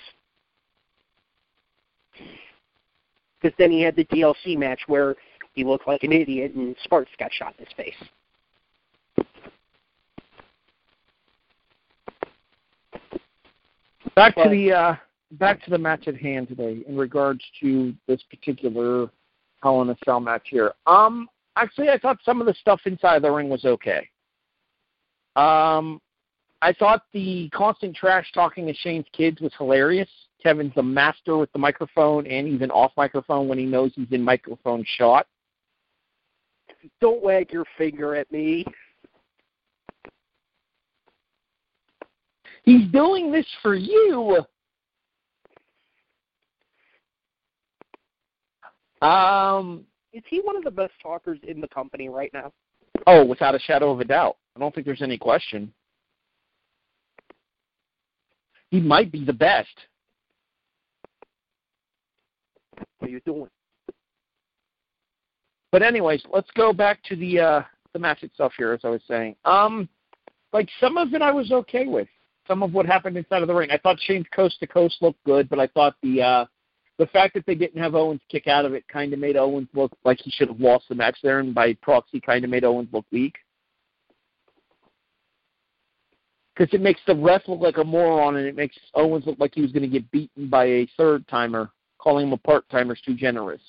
Because then he had the TLC match where he looked like an idiot and Sparks got shot in his face. Back But- to the uh, back to the match at hand today in regards to this particular Hell in a Cell match here. Um, actually, I thought some of the stuff inside the ring was okay. Um, I thought the constant trash talking of Shane's kids was hilarious. Kevin's the master with the microphone and even off microphone when he knows he's in microphone shot. Don't wag your finger at me. He's doing this for you. Um, Is he one of the best talkers in the company right now? Oh, without a shadow of a doubt. I don't think there's any question. He might be the best. What are you doing? But anyways, let's go back to the uh the match itself here, as I was saying. Um like some of it I was okay with. Some of what happened inside of the ring. I thought Shane's coast to coast looked good, but I thought the uh the fact that they didn't have Owens kick out of it kind of made Owens look like he should have lost the match there, and by proxy kind of made Owens look weak. Because it makes the ref look like a moron, and it makes Owens look like he was going to get beaten by a third timer, calling him a part timer is too generous.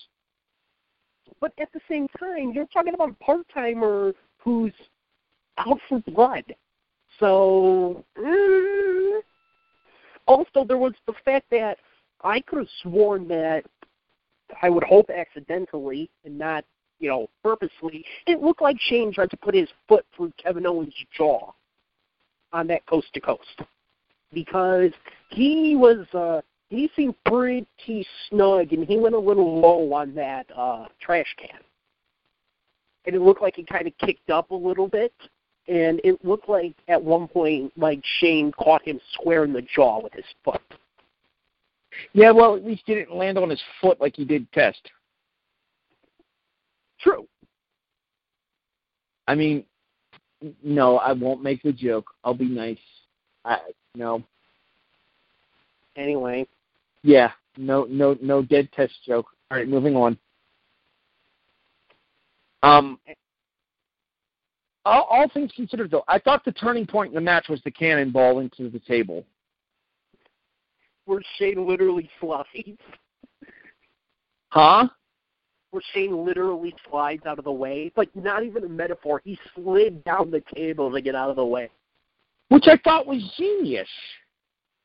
But at the same time, you're talking about a part timer who's out for blood. So, mm, also there was the fact that I could have sworn that I would hope accidentally and not, you know, purposely. It looked like Shane tried to put his foot through Kevin Owens' jaw on that coast to coast because he was uh he seemed pretty snug and he went a little low on that uh trash can. And it looked like he kind of kicked up a little bit and it looked like at one point like Shane caught him square in the jaw with his foot. Yeah, well, at least he didn't land on his foot like he did Test. True. I mean, no, I won't make the joke. I'll be nice. I no. Anyway, Yeah, no, no, no dead test joke. All right, moving on. Um, all, all things considered, though, I thought the turning point in the match was the cannonball into the table. where Shane literally slides. Huh? Where Shane literally slides out of the way. Like not even a metaphor. He slid down the table to get out of the way. Which I thought was genius.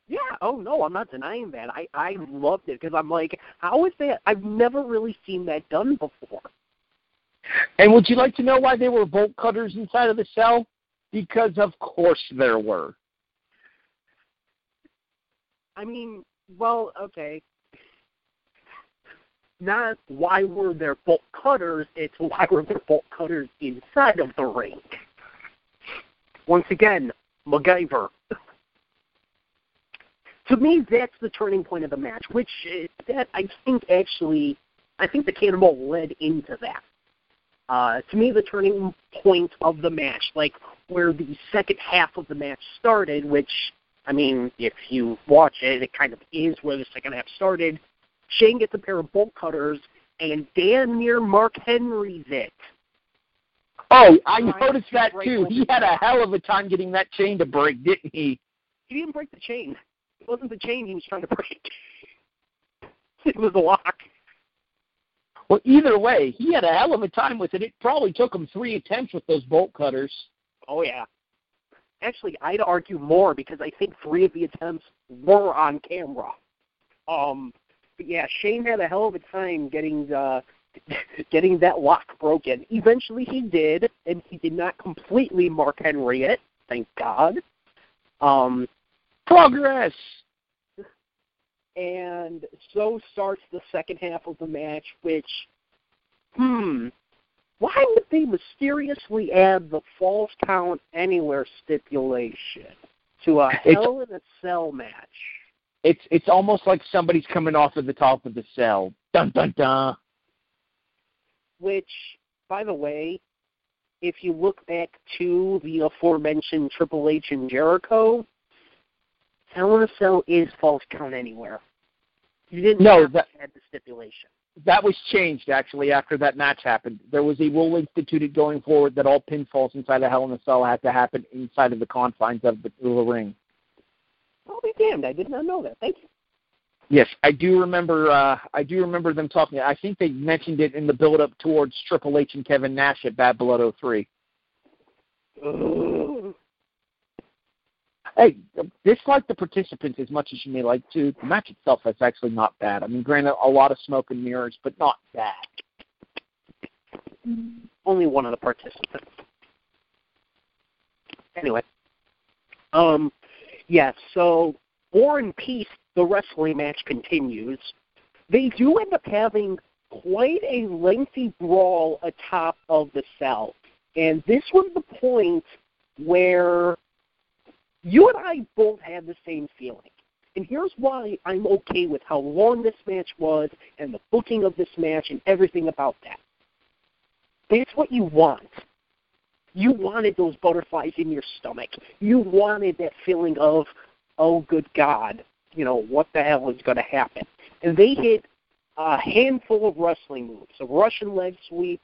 Yeah. Oh no, I'm not denying that. I I loved it because I'm like, how is that? I've never really seen that done before. And would you like to know why there were bolt cutters inside of the cell? Because of course there were. I mean, well, okay. Not why were there bolt cutters, it's why were there bolt cutters inside of the ring. Once again, MacGyver. to me, that's the turning point of the match, which uh, that I think actually, I think the cannonball led into that. Uh, to me, the turning point of the match, like where the second half of the match started, which I mean, if you watch it, it kind of is where the second half started. Shane gets a pair of bolt cutters and damn near Mark Henry's it. Oh, I noticed that too. He had a hell of a time getting that chain to break, didn't he? He didn't break the chain. It wasn't the chain he was trying to break. It was a lock. Well, either way, he had a hell of a time with it. It probably took him three attempts with those bolt cutters. Oh yeah. Actually, I'd argue more because I think three of the attempts were on camera. Um, but yeah, Shane had a hell of a time getting uh, getting that lock broken. Eventually, he did, and he did not completely Mark Henry it. Thank God. Um, Progress. And so starts the second half of the match, which, hmm, why would they mysteriously add the falls count anywhere stipulation to a It's- Hell in a Cell match? It's it's almost like somebody's coming off of the top of the cell. Dun dun dun. Which, by the way, if you look back to the aforementioned Triple H and Jericho, Hell in a Cell is falls count anywhere. You didn't No, have that- add the stipulation. That was changed actually after that match happened. There was a rule instituted going forward that all pinfalls inside of Hell in a Cell had to happen inside of the confines of the, the ring. I'll be damned, I did not know that. Thank you. Yes, I do remember. Uh, I do remember them talking. I think they mentioned it in the build-up towards Triple H and Kevin Nash at Bad Blood 03. Ugh. Hey, dislike the participants as much as you may like to. The match itself is actually not bad. I mean, granted, a lot of smoke and mirrors, but not bad. Only one of the participants. Anyway, um, yes. so War and Peace, the wrestling match continues. They do end up having quite a lengthy brawl atop of the cell, and this was the point where you and I both had the same feeling. And here's why I'm okay with how long this match was and the booking of this match and everything about that. That's what you want. You wanted those butterflies in your stomach. You wanted that feeling of, oh, good God, you know, what the hell is going to happen? And they hit a handful of wrestling moves a Russian leg sweep,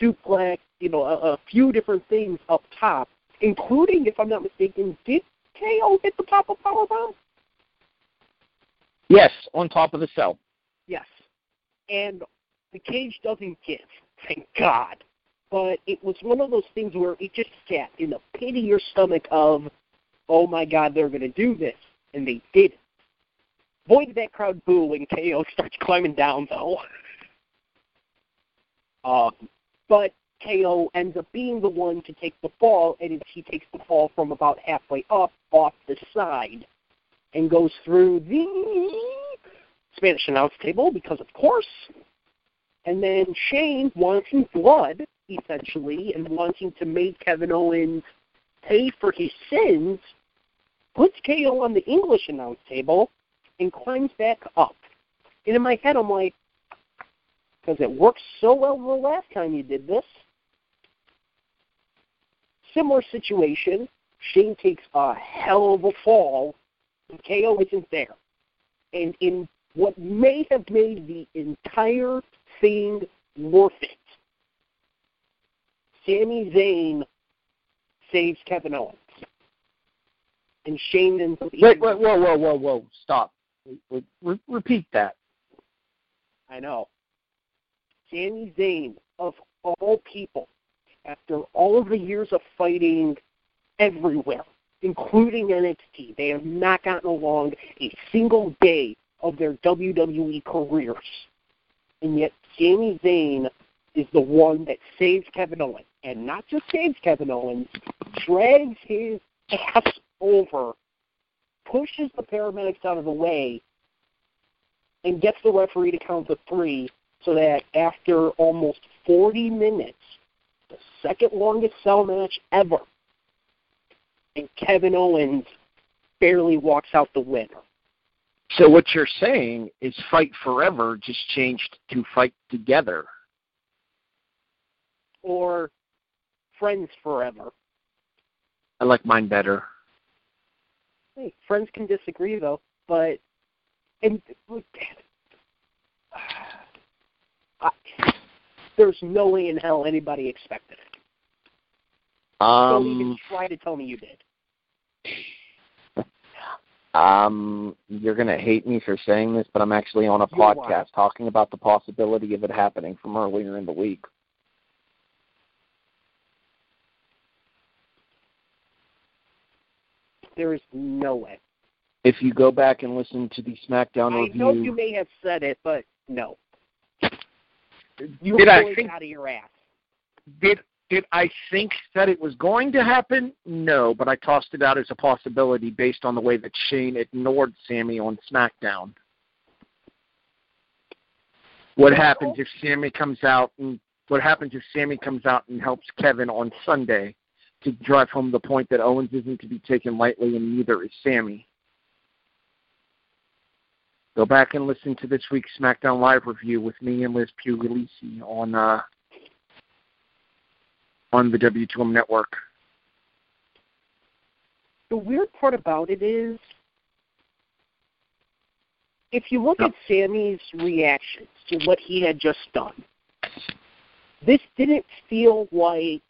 suplex, you know, a, a few different things up top, including, if I'm not mistaken, did KO hit the top of Powerbomb? Yes, on top of the cell. Yes. And the cage doesn't give, thank God. But it was one of those things where it just sat in the pit of your stomach of, oh my God, they're going to do this. And they did. Boy, did that crowd boo when KO starts climbing down, though. um, but KO ends up being the one to take the fall, and he takes the fall from about halfway up off the side and goes through the Spanish announce table because, of course. And then Shane, wants wanting blood, essentially, and wanting to make Kevin Owens pay for his sins, puts KO on the English announce table and climbs back up. And in my head, I'm like, because it worked so well the last time you did this. Similar situation. Shane takes a hell of a fall, and KO isn't there. And in what may have made the entire thing worth it, Sami Zayn saves Kevin Owens. And Shane up Wait, wait, whoa, whoa, whoa, whoa! Stop. Re- re- repeat that. I know. Sami Zayn, of all people, after all of the years of fighting everywhere, including NXT, they have not gotten along a single day of their WWE careers. And yet Sami Zayn is the one that saves Kevin Owens. And not just saves Kevin Owens, drags his ass over, pushes the paramedics out of the way, and gets the referee to count to three so that after almost 40 minutes, the second longest cell match ever, and Kevin Owens barely walks out the winner. So what you're saying is Fight Forever just changed to Fight Together. Or Friends Forever. I like mine better. Hey, friends can disagree though, but and I, there's no way in hell anybody expected it. Don't even Um, try to tell me you did. um, you're gonna hate me for saying this, but I'm actually on a You are. podcast talking about the possibility of it happening from earlier in the week. There is no way. If you go back and listen to the SmackDown I review, know you may have said it, but no. You Did I think- out of your ass. did did I think that it was going to happen? No, but I tossed it out as a possibility based on the way that Shane ignored Sami on SmackDown. What happens if Sami comes out and what happens if Sami comes out and helps Kevin on Sunday to drive home the point that Owens isn't to be taken lightly and neither is Sami. Go back and listen to this week's SmackDown Live review with me and Liz Puglisi on uh, on the W2M network. The weird part about it is, if you look No. at Sami's reactions to what he had just done, this didn't feel like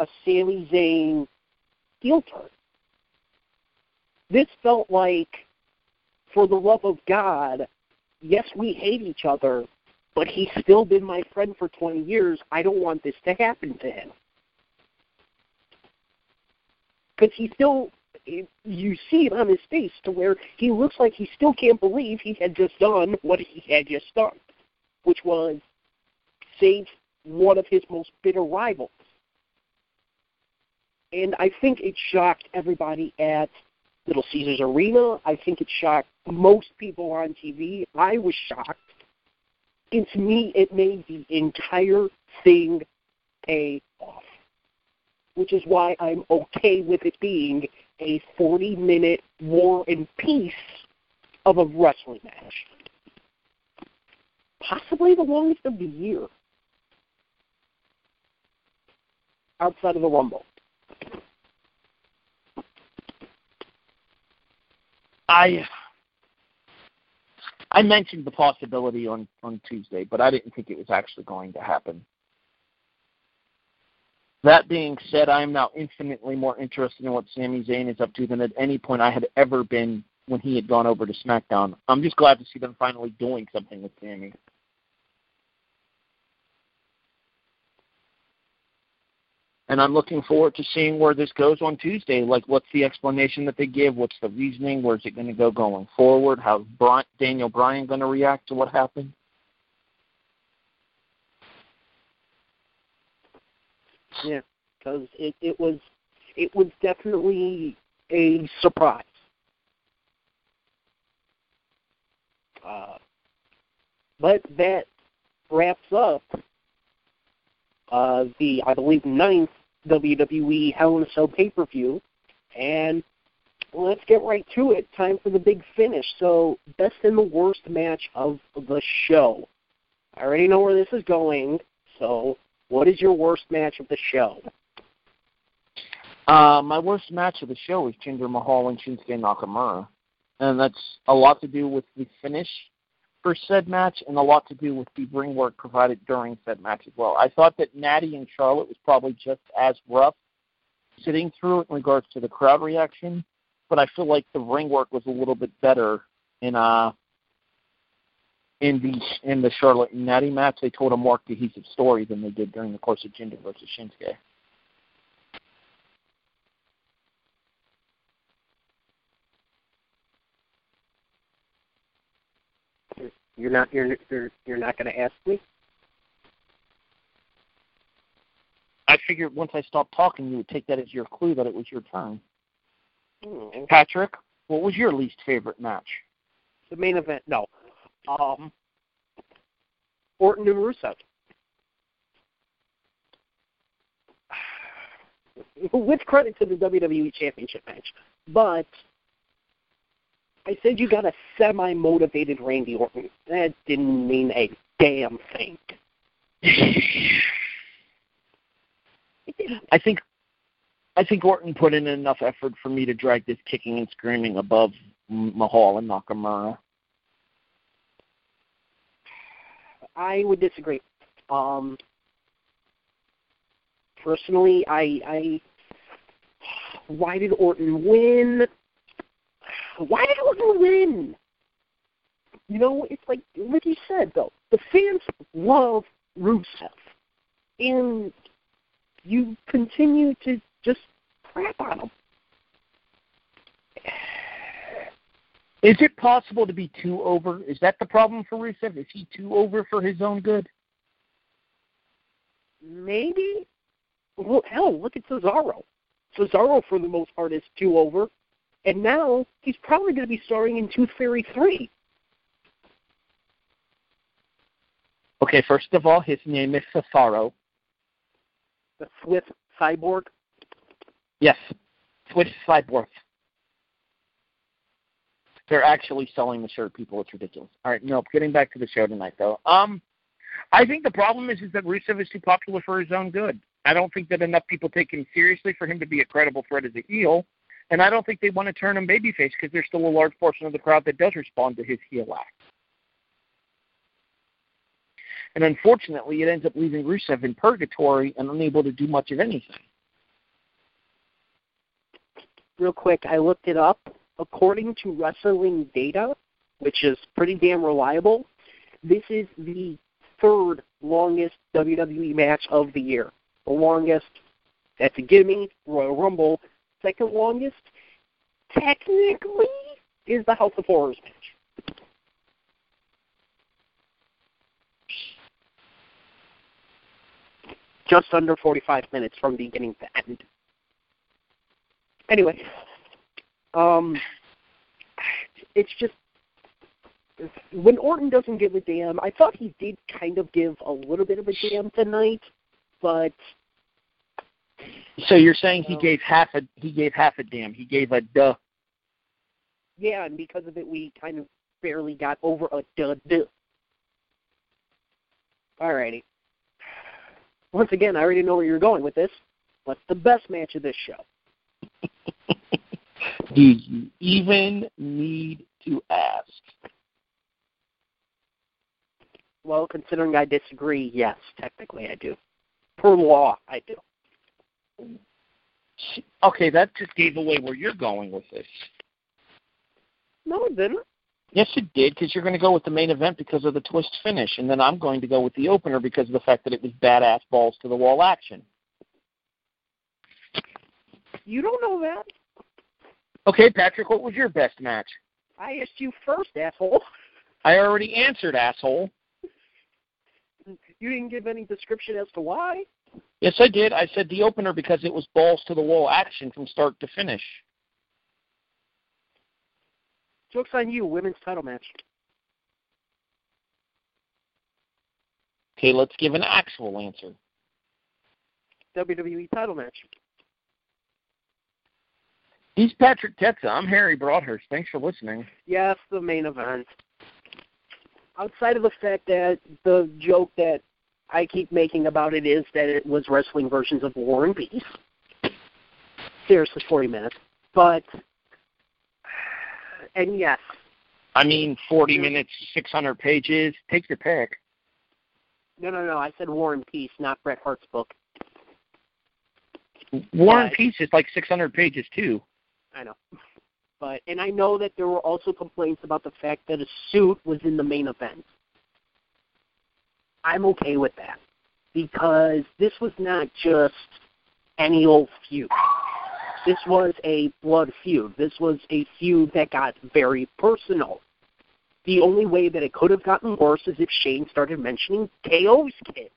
a Sami Zayn heel turn. This felt like, for the love of God, yes, we hate each other, but he's still been my friend for 20 years. I don't want this to happen to him. Because he still, you see it on his face to where he looks like he still can't believe he had just done what he had just done, which was save one of his most bitter rivals. And I think it shocked everybody at Little Caesars Arena. I think it shocked most people on TV. I was shocked. And to me, it made the entire thing pay off, which is why I'm okay with it being a 40 minute war and peace of a wrestling match. Possibly the longest of the year outside of the Rumble. I I mentioned the possibility on on Tuesday, but I didn't think it was actually going to happen. That being said, I am now infinitely more interested in what Sami Zayn is up to than at any point I had ever been when he had gone over to SmackDown. I'm just glad to see them finally doing something with Sami. And I'm looking forward to seeing where this goes on Tuesday. Like, what's the explanation that they give? What's the reasoning? Where's it going to go going forward? How's Bri- Daniel Bryan going to react to what happened? Yeah, because it, it was it was definitely a surprise. Uh, but that wraps up uh, the I believe ninth WWE Hell in a Cell pay per view, and let's get right to it. Time for the big finish. So, best and the worst match of the show. I already know where this is going. So, what is your worst match of the show? Uh, my worst match of the show is Jinder Mahal and Shinsuke Nakamura, and that's a lot to do with the finish for said match and a lot to do with the ring work provided during said match as well. I thought that Natty and Charlotte was probably just as rough sitting through it in regards to the crowd reaction, but I feel like the ring work was a little bit better in uh in the in the Charlotte and Natty match. They told a more cohesive story than they did during the course of Jinder versus Shinsuke. You're not you're you're you're not going to ask me. I figured once I stopped talking, you would take that as your clue that it was your turn. Hmm. Patrick, what was your least favorite match? The main event, no. Um, Orton and Rusev. With credit to the WWE Championship match, but I said you got a semi-motivated Randy Orton. That didn't mean a damn thing. I think I think Orton put in enough effort for me to drag this kicking and screaming above Mahal and Nakamura. I would disagree. Um, personally, I, I, why did Orton win? Why did Orton win? You know, it's like like you said though, the fans love Rusev, and you continue to just crap on him. Is it possible to be too over? Is that the problem for Rusev? Is he too over for his own good? Maybe. Well, hell, look at Cesaro. Cesaro, for the most part, is too over, and now he's probably going to be starring in Tooth Fairy three. Okay, first of all, his name is Cesaro. The Swift Cyborg. Yes, Swiss Cyborg. They're actually selling the shirt, people. It's ridiculous. All right, no, getting back to the show tonight, though. Um, I think the problem is is that Rusev is too popular for his own good. I don't think that enough people take him seriously for him to be a credible threat as a heel, and I don't think they want to turn him babyface because there's still a large portion of the crowd that does respond to his heel act. And unfortunately, it ends up leaving Rusev in purgatory and unable to do much of anything. Real quick, I looked it up. According to Wrestling Data, which is pretty damn reliable, this is the third longest WWE match of the year. The longest, that's a gimme, Royal Rumble. Second longest, technically, is the House of Horrors match. Just under 45 minutes from beginning to end. Anyway, um, it's just when Orton doesn't give a damn, I thought he did kind of give a little bit of a damn tonight, but So you're saying he gave half a he gave half a damn. He gave a duh. yeah, and because of it, we kind of barely got over a duh duh. Alrighty. Once again, I already know where you're going with this. What's the best match of this show? Do you even need to ask? Well, considering I disagree, yes, technically I do. Per law, I do. Okay, that just gave away where you're going with this. No, it didn't. Yes, it did, because you're going to go with the main event because of the twist finish, and then I'm going to go with the opener because of the fact that it was badass balls to the wall action. You don't know that. Okay, Patrick, what was your best match? I asked you first, asshole. I already answered, asshole. You didn't give any description as to why. Yes, I did. I said the opener because it was balls to the wall action from start to finish. Joke's on you, women's title match. Okay, let's give an actual answer. WWE title match. He's Patrick Tetza. I'm Harry Broadhurst. Thanks for listening. Yes, the main event. Outside of the fact that the joke that I keep making about it is that it was wrestling versions of War and Peace. Seriously, 40 minutes. But, and yes, I mean, 40 minutes, 600 pages. Take your pick. no, no, no, I said War and Peace, not Bret Hart's book. War and Peace is like 600 pages too. I know. But, and I know that there were also complaints about the fact that a suit was in the main event. I'm okay with that because this was not just any old feud. This was a blood feud. This was a feud that got very personal. The only way that it could have gotten worse is if Shane started mentioning KO's kid.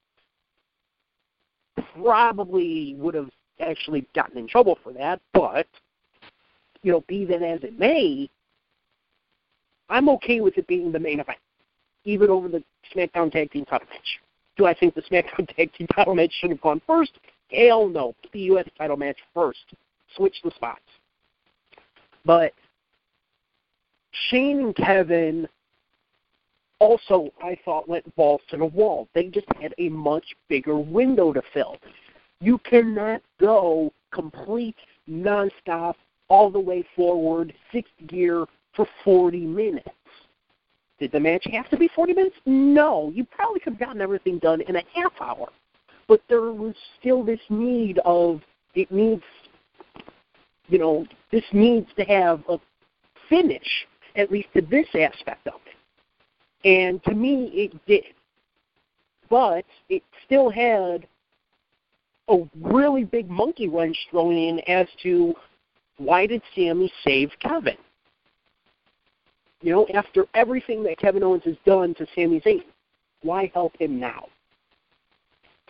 Probably would have actually gotten in trouble for that, but you know, be that as it may, I'm okay with it being the main event, even over the SmackDown Tag Team title match. Do I think the SmackDown Tag Team title match should have gone first? Hell no. Put the U.S. title match first. Switch the spots. But Shane and Kevin also, I thought, went balls to the wall. They just had a much bigger window to fill. You cannot go complete nonstop all the way forward, sixth gear for 40 minutes. Did the match have to be 40 minutes? No. You probably could have gotten everything done in a half hour. But there was still this need of, it needs, you know, this needs to have a finish, at least to this aspect of it. And to me, it did. But it still had a really big monkey wrench thrown in as to why did Sami save Kevin? You know, after everything that Kevin Owens has done to Sami Zayn, why help him now?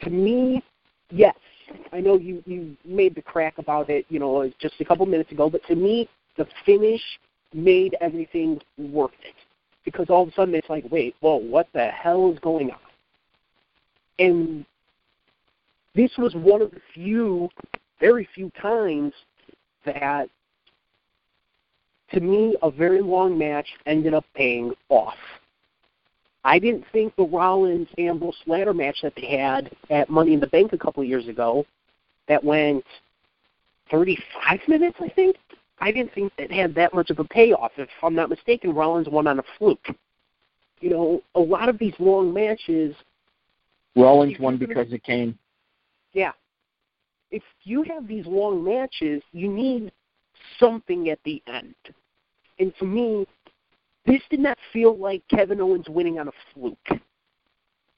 To me, yes. I know you you made the crack about it, you know, just a couple minutes ago, but to me, the finish made everything worth it. Because all of a sudden it's like, wait, whoa, what the hell is going on? And this was one of the few, very few times that, to me, a very long match ended up paying off. I didn't think the Rollins Ambrose ladder match that they had at Money in the Bank a couple of years ago, that went 35 minutes, I think. I didn't think it had that much of a payoff. If I'm not mistaken, Rollins won on a fluke. You know, a lot of these long matches. Rollins won because it came. Yeah. If you have these long matches, you need something at the end. And to me, this did not feel like Kevin Owens winning on a fluke.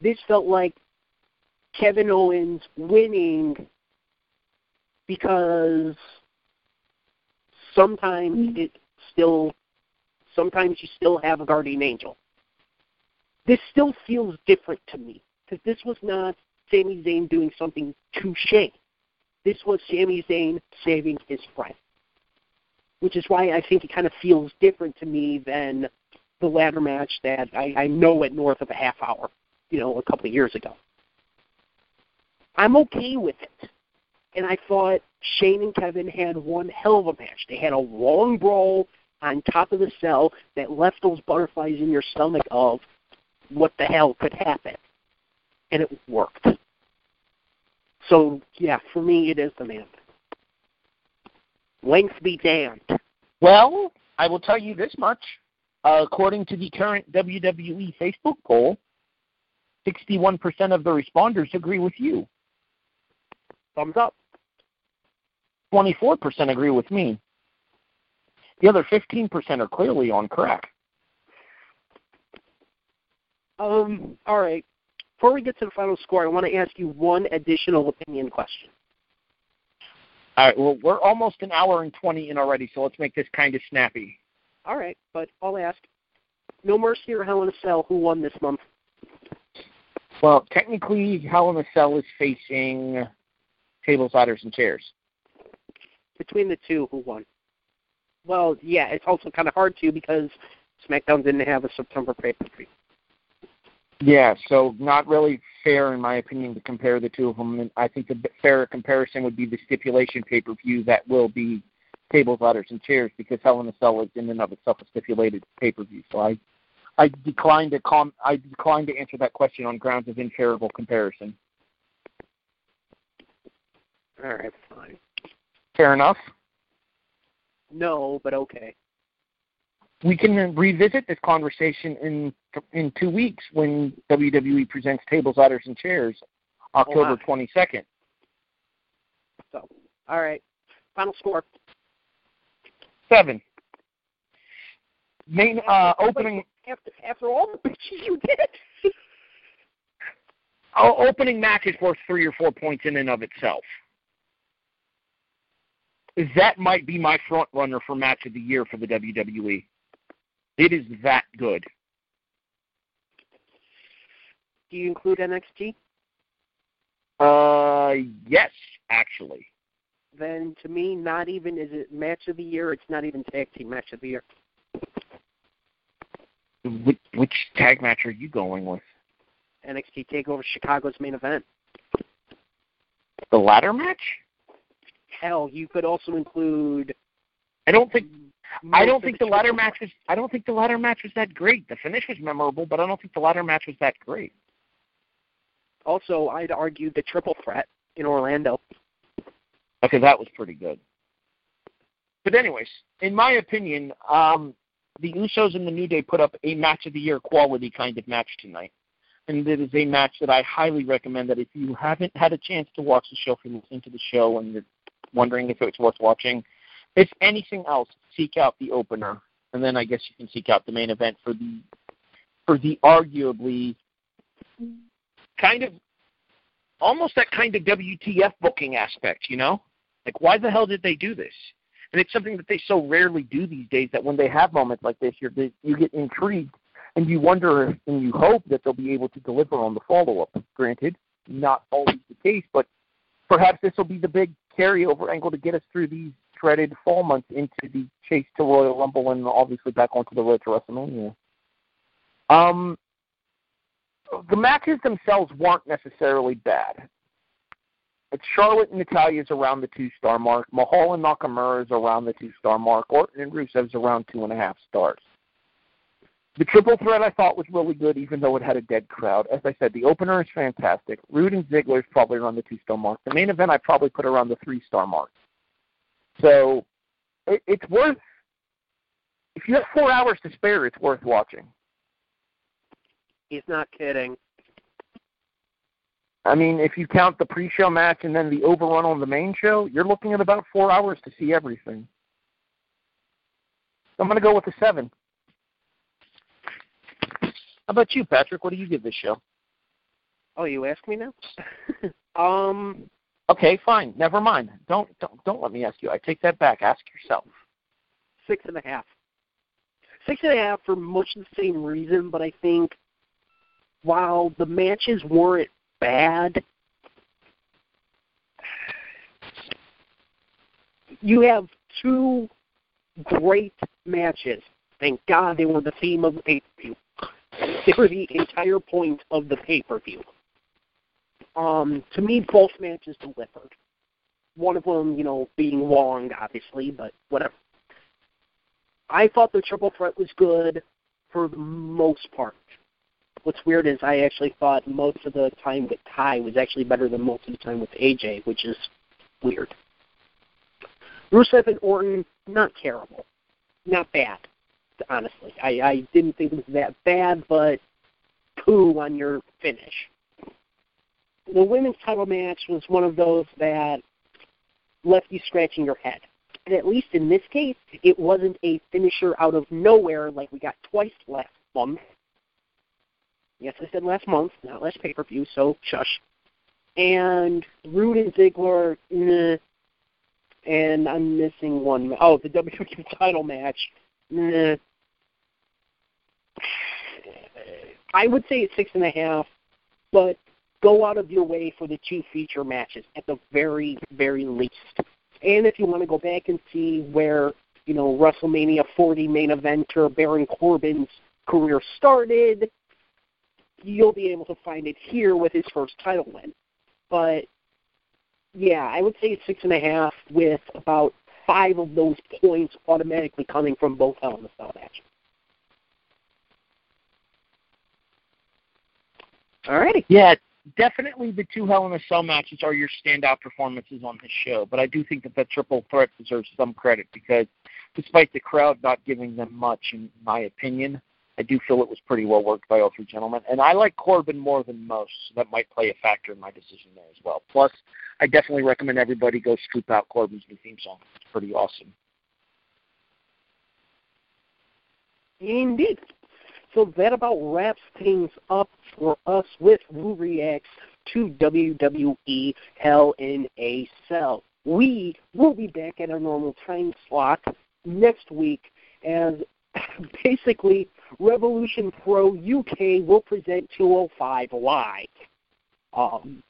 This felt like Kevin Owens winning because sometimes mm-hmm. it still sometimes you still have a guardian angel. This still feels different to me because this was not Sami Zayn doing something to Shane. This was Sami Zayn saving his friend, which is why I think it kind of feels different to me than the ladder match that I, I know went north of a half hour, you know, a couple of years ago. I'm okay with it and I thought Shane and Kevin had one hell of a match. They had a long brawl on top of the cell that left those butterflies in your stomach of what the hell could happen. And it worked. So, yeah, for me, it is the man. Length be damned. Well, I will tell you this much. Uh, according to the current WWE Facebook poll, 61% of the responders agree with you. Thumbs up. 24% agree with me. The other 15% are clearly on crack. Um, all right. Before we get to the final score, I want to ask you one additional opinion question. All right. Well, we're almost an hour and 20 in already, so let's make this kind of snappy. All right. But I'll ask No Mercy or Hell in a Cell, who won this month? Well, technically, Hell in a Cell is facing tables, ladders, and chairs between the two, who won? Well, yeah, it's also kind of hard to because SmackDown didn't have a September pay per view. Yeah, so not really fair, in my opinion, to compare the two of them. And I think the fair comparison would be the stipulation pay per view that will be tables, ladders, and chairs because Hell in a Cell is in and of itself a stipulated pay per view. So I, I declined to com- I declined to answer that question on grounds of unfavorable comparison. All right, fine. Fair enough. No, but okay. We can revisit this conversation in in two weeks when WWE presents tables, ladders, and chairs, October twenty second. So, all right. Final score. Seven. Main uh, opening. After, after all the bitches you did. oh, opening match is worth three or four points in and of itself that might be my front runner for match of the year for the WWE. It is that good. Do you include NXT? Uh, yes, actually. Then to me, not even is it match of the year. It's not even tag team match of the year. Which, which tag match are you going with? NXT Takeover Chicago's main event. The ladder match? hell, you could also include. I don't think. I don't think the ladder match was. I don't think the ladder match was that great. The finish was memorable, but I don't think the ladder match was that great. Also, I'd argue the triple threat in Orlando. Okay, that was pretty good. But anyways, in my opinion, um, the Usos and the New Day put up a match of the year quality kind of match tonight. And it is a match that I highly recommend that if you haven't had a chance to watch the show, if you're listening to the show and you're wondering if it's worth watching. If anything else, seek out the opener, and then I guess you can seek out the main event for the for the arguably kind of almost that kind of WTF booking aspect, you know? Like why the hell did they do this? And it's something that they so rarely do these days that when they have moments like this, you're, you get intrigued and you wonder and you hope that they'll be able to deliver on the follow up. Granted, not always the case, but perhaps this will be the big carryover angle to get us through these dreaded fall months into the chase to Royal Rumble and obviously back onto the road to WrestleMania. Um, the matches themselves weren't necessarily bad. It's Charlotte and Natalya's around the two star mark. Mahal and Nakamura is around the two star mark. Orton and Rusev's around two and a half stars. The triple threat I thought was really good, even though it had a dead crowd. As I said, the opener is fantastic. Roode and Ziggler is probably around the two star mark. The main event I probably put around the three star mark. So it, it's worth. If you have four hours to spare, it's worth watching. He's not kidding. I mean, if you count the pre-show match and then the overrun on the main show, you're looking at about four hours to see everything. I'm going to go with a seven. How about you, Patrick? What do you give this show? Oh, you ask me now? um. Okay, fine. Never mind. Don't don't don't let me ask you. I take that back. Ask yourself. Six and a half. Six and a half for much the same reason, but I think while the matches weren't bad, you have two great matches. Thank God they were the theme of the pay per view. They were the entire point of the pay per view. Um, to me, both matches delivered. One of them, you know, being long, obviously, but whatever. I thought the triple threat was good for the most part. What's weird is I actually thought most of the time with Tye was actually better than most of the time with AJ, which is weird. Rusev and Orton, not terrible. Not bad, honestly. I, I didn't think it was that bad, but poo on your finish. The women's title match was one of those that left you scratching your head. And at least in this case, it wasn't a finisher out of nowhere like we got twice last month. Yes, I said last month, not last pay per view, so shush. And Roode and Ziggler, and I'm missing one. Oh, the WWE title match. I would say it's six and a half, but go out of your way for the two feature matches at the very, very least. And if you want to go back and see where, you know, WrestleMania 40 main eventer Baron Corbin's career started, you'll be able to find it here with his first title win. But yeah, I would say it's six and a half with about five of those points automatically coming from both Hell in a Cell matches. Alrighty. Yeah, definitely the two Hell in a Cell matches are your standout performances on this show, but I do think that the triple threat deserves some credit because despite the crowd not giving them much, in my opinion, I do feel it was pretty well worked by all three gentlemen. And I like Corbin more than most, so that might play a factor in my decision there as well. Plus, I definitely recommend everybody go scoop out Corbin's new theme song. It's pretty awesome. Indeed. So that about wraps things up for us with WU Reacts to WWE Hell in a Cell. We will be back at our normal time slot next week as basically Revolution Pro UK will present 205 live. Um,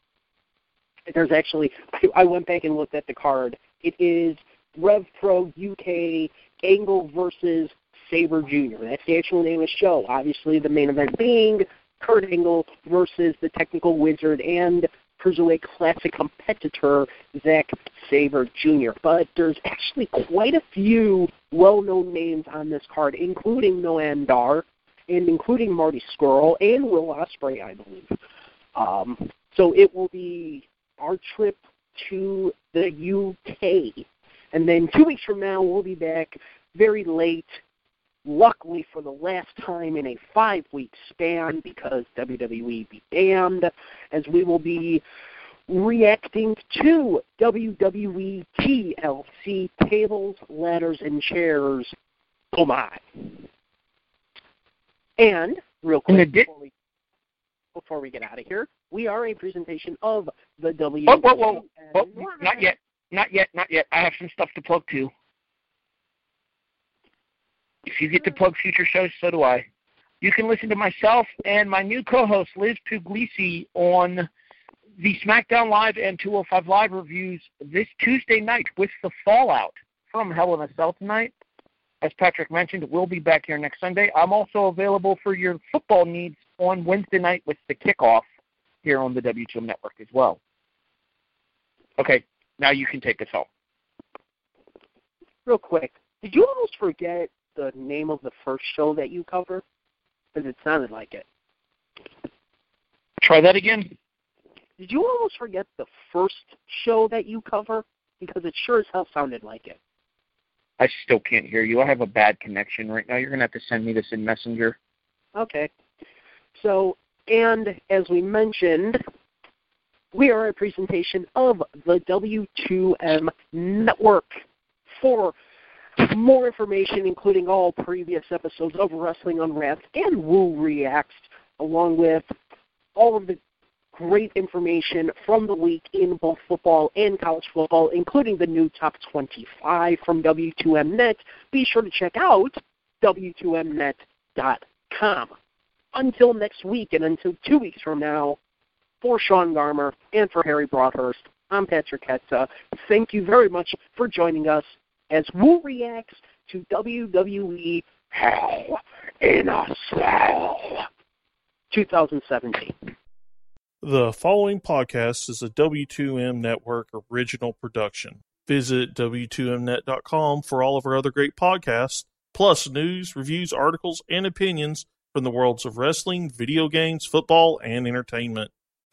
there's actually, I went back and looked at the card. It is Rev Pro UK Angle versus Sabre Jr. That's the actual name of the show. Obviously, the main event being Kurt Angle versus the Technical Wizard and Cruiserweight Classic competitor Zack Sabre Jr. But there's actually quite a few well-known names on this card, including Noam Dar, and including Marty Scurll and Will Ospreay, I believe. Um, so it will be our trip to the UK. And then two weeks from now, we'll be back very late, luckily for the last time in a five week span because WWE be damned, as we will be reacting to WWE TLC tables, ladders, and chairs. Oh my. And real quick before we, before we get out of here, we are a presentation of the WWE. Oh, whoa, whoa, whoa. whoa. Oh, not yet. Not yet. Not yet. I have some stuff to plug too. If you get to plug future shows, so do I. You can listen to myself and my new co-host Liz Puglisi on the SmackDown Live and 205 Live reviews this Tuesday night with the fallout from Hell in a Cell tonight. As Patrick mentioned, we'll be back here next Sunday. I'm also available for your football needs on Wednesday night with the kickoff here on the W2M network as well. Okay, now you can take us home. Real quick, did you almost forget the name of the first show that you cover? Because it sounded like it. Try that again. Did you almost forget the first show that you cover? Because it sure as hell sounded like it. I still can't hear you. I have a bad connection right now. You're going to have to send me this in Messenger. Okay. So, and as we mentioned, we are a presentation of the W2M Network. For more information, including all previous episodes of Wrestling Unwrapped and WU Reacts, along with all of the great information from the week in both football and college football, including the new top 25 from W2Mnet, be sure to check out W2Mnet.com. Until next week and until two weeks from now, for Sean Garmer and for Harry Broadhurst, I'm Patrick Ketza. Thank you very much for joining us as WU Reacts to WWE Hell in a Cell 2017. The following podcast is a W2M Network original production. Visit W2Mnet.com for all of our other great podcasts, plus news, reviews, articles, and opinions from the worlds of wrestling, video games, football, and entertainment.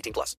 18 plus.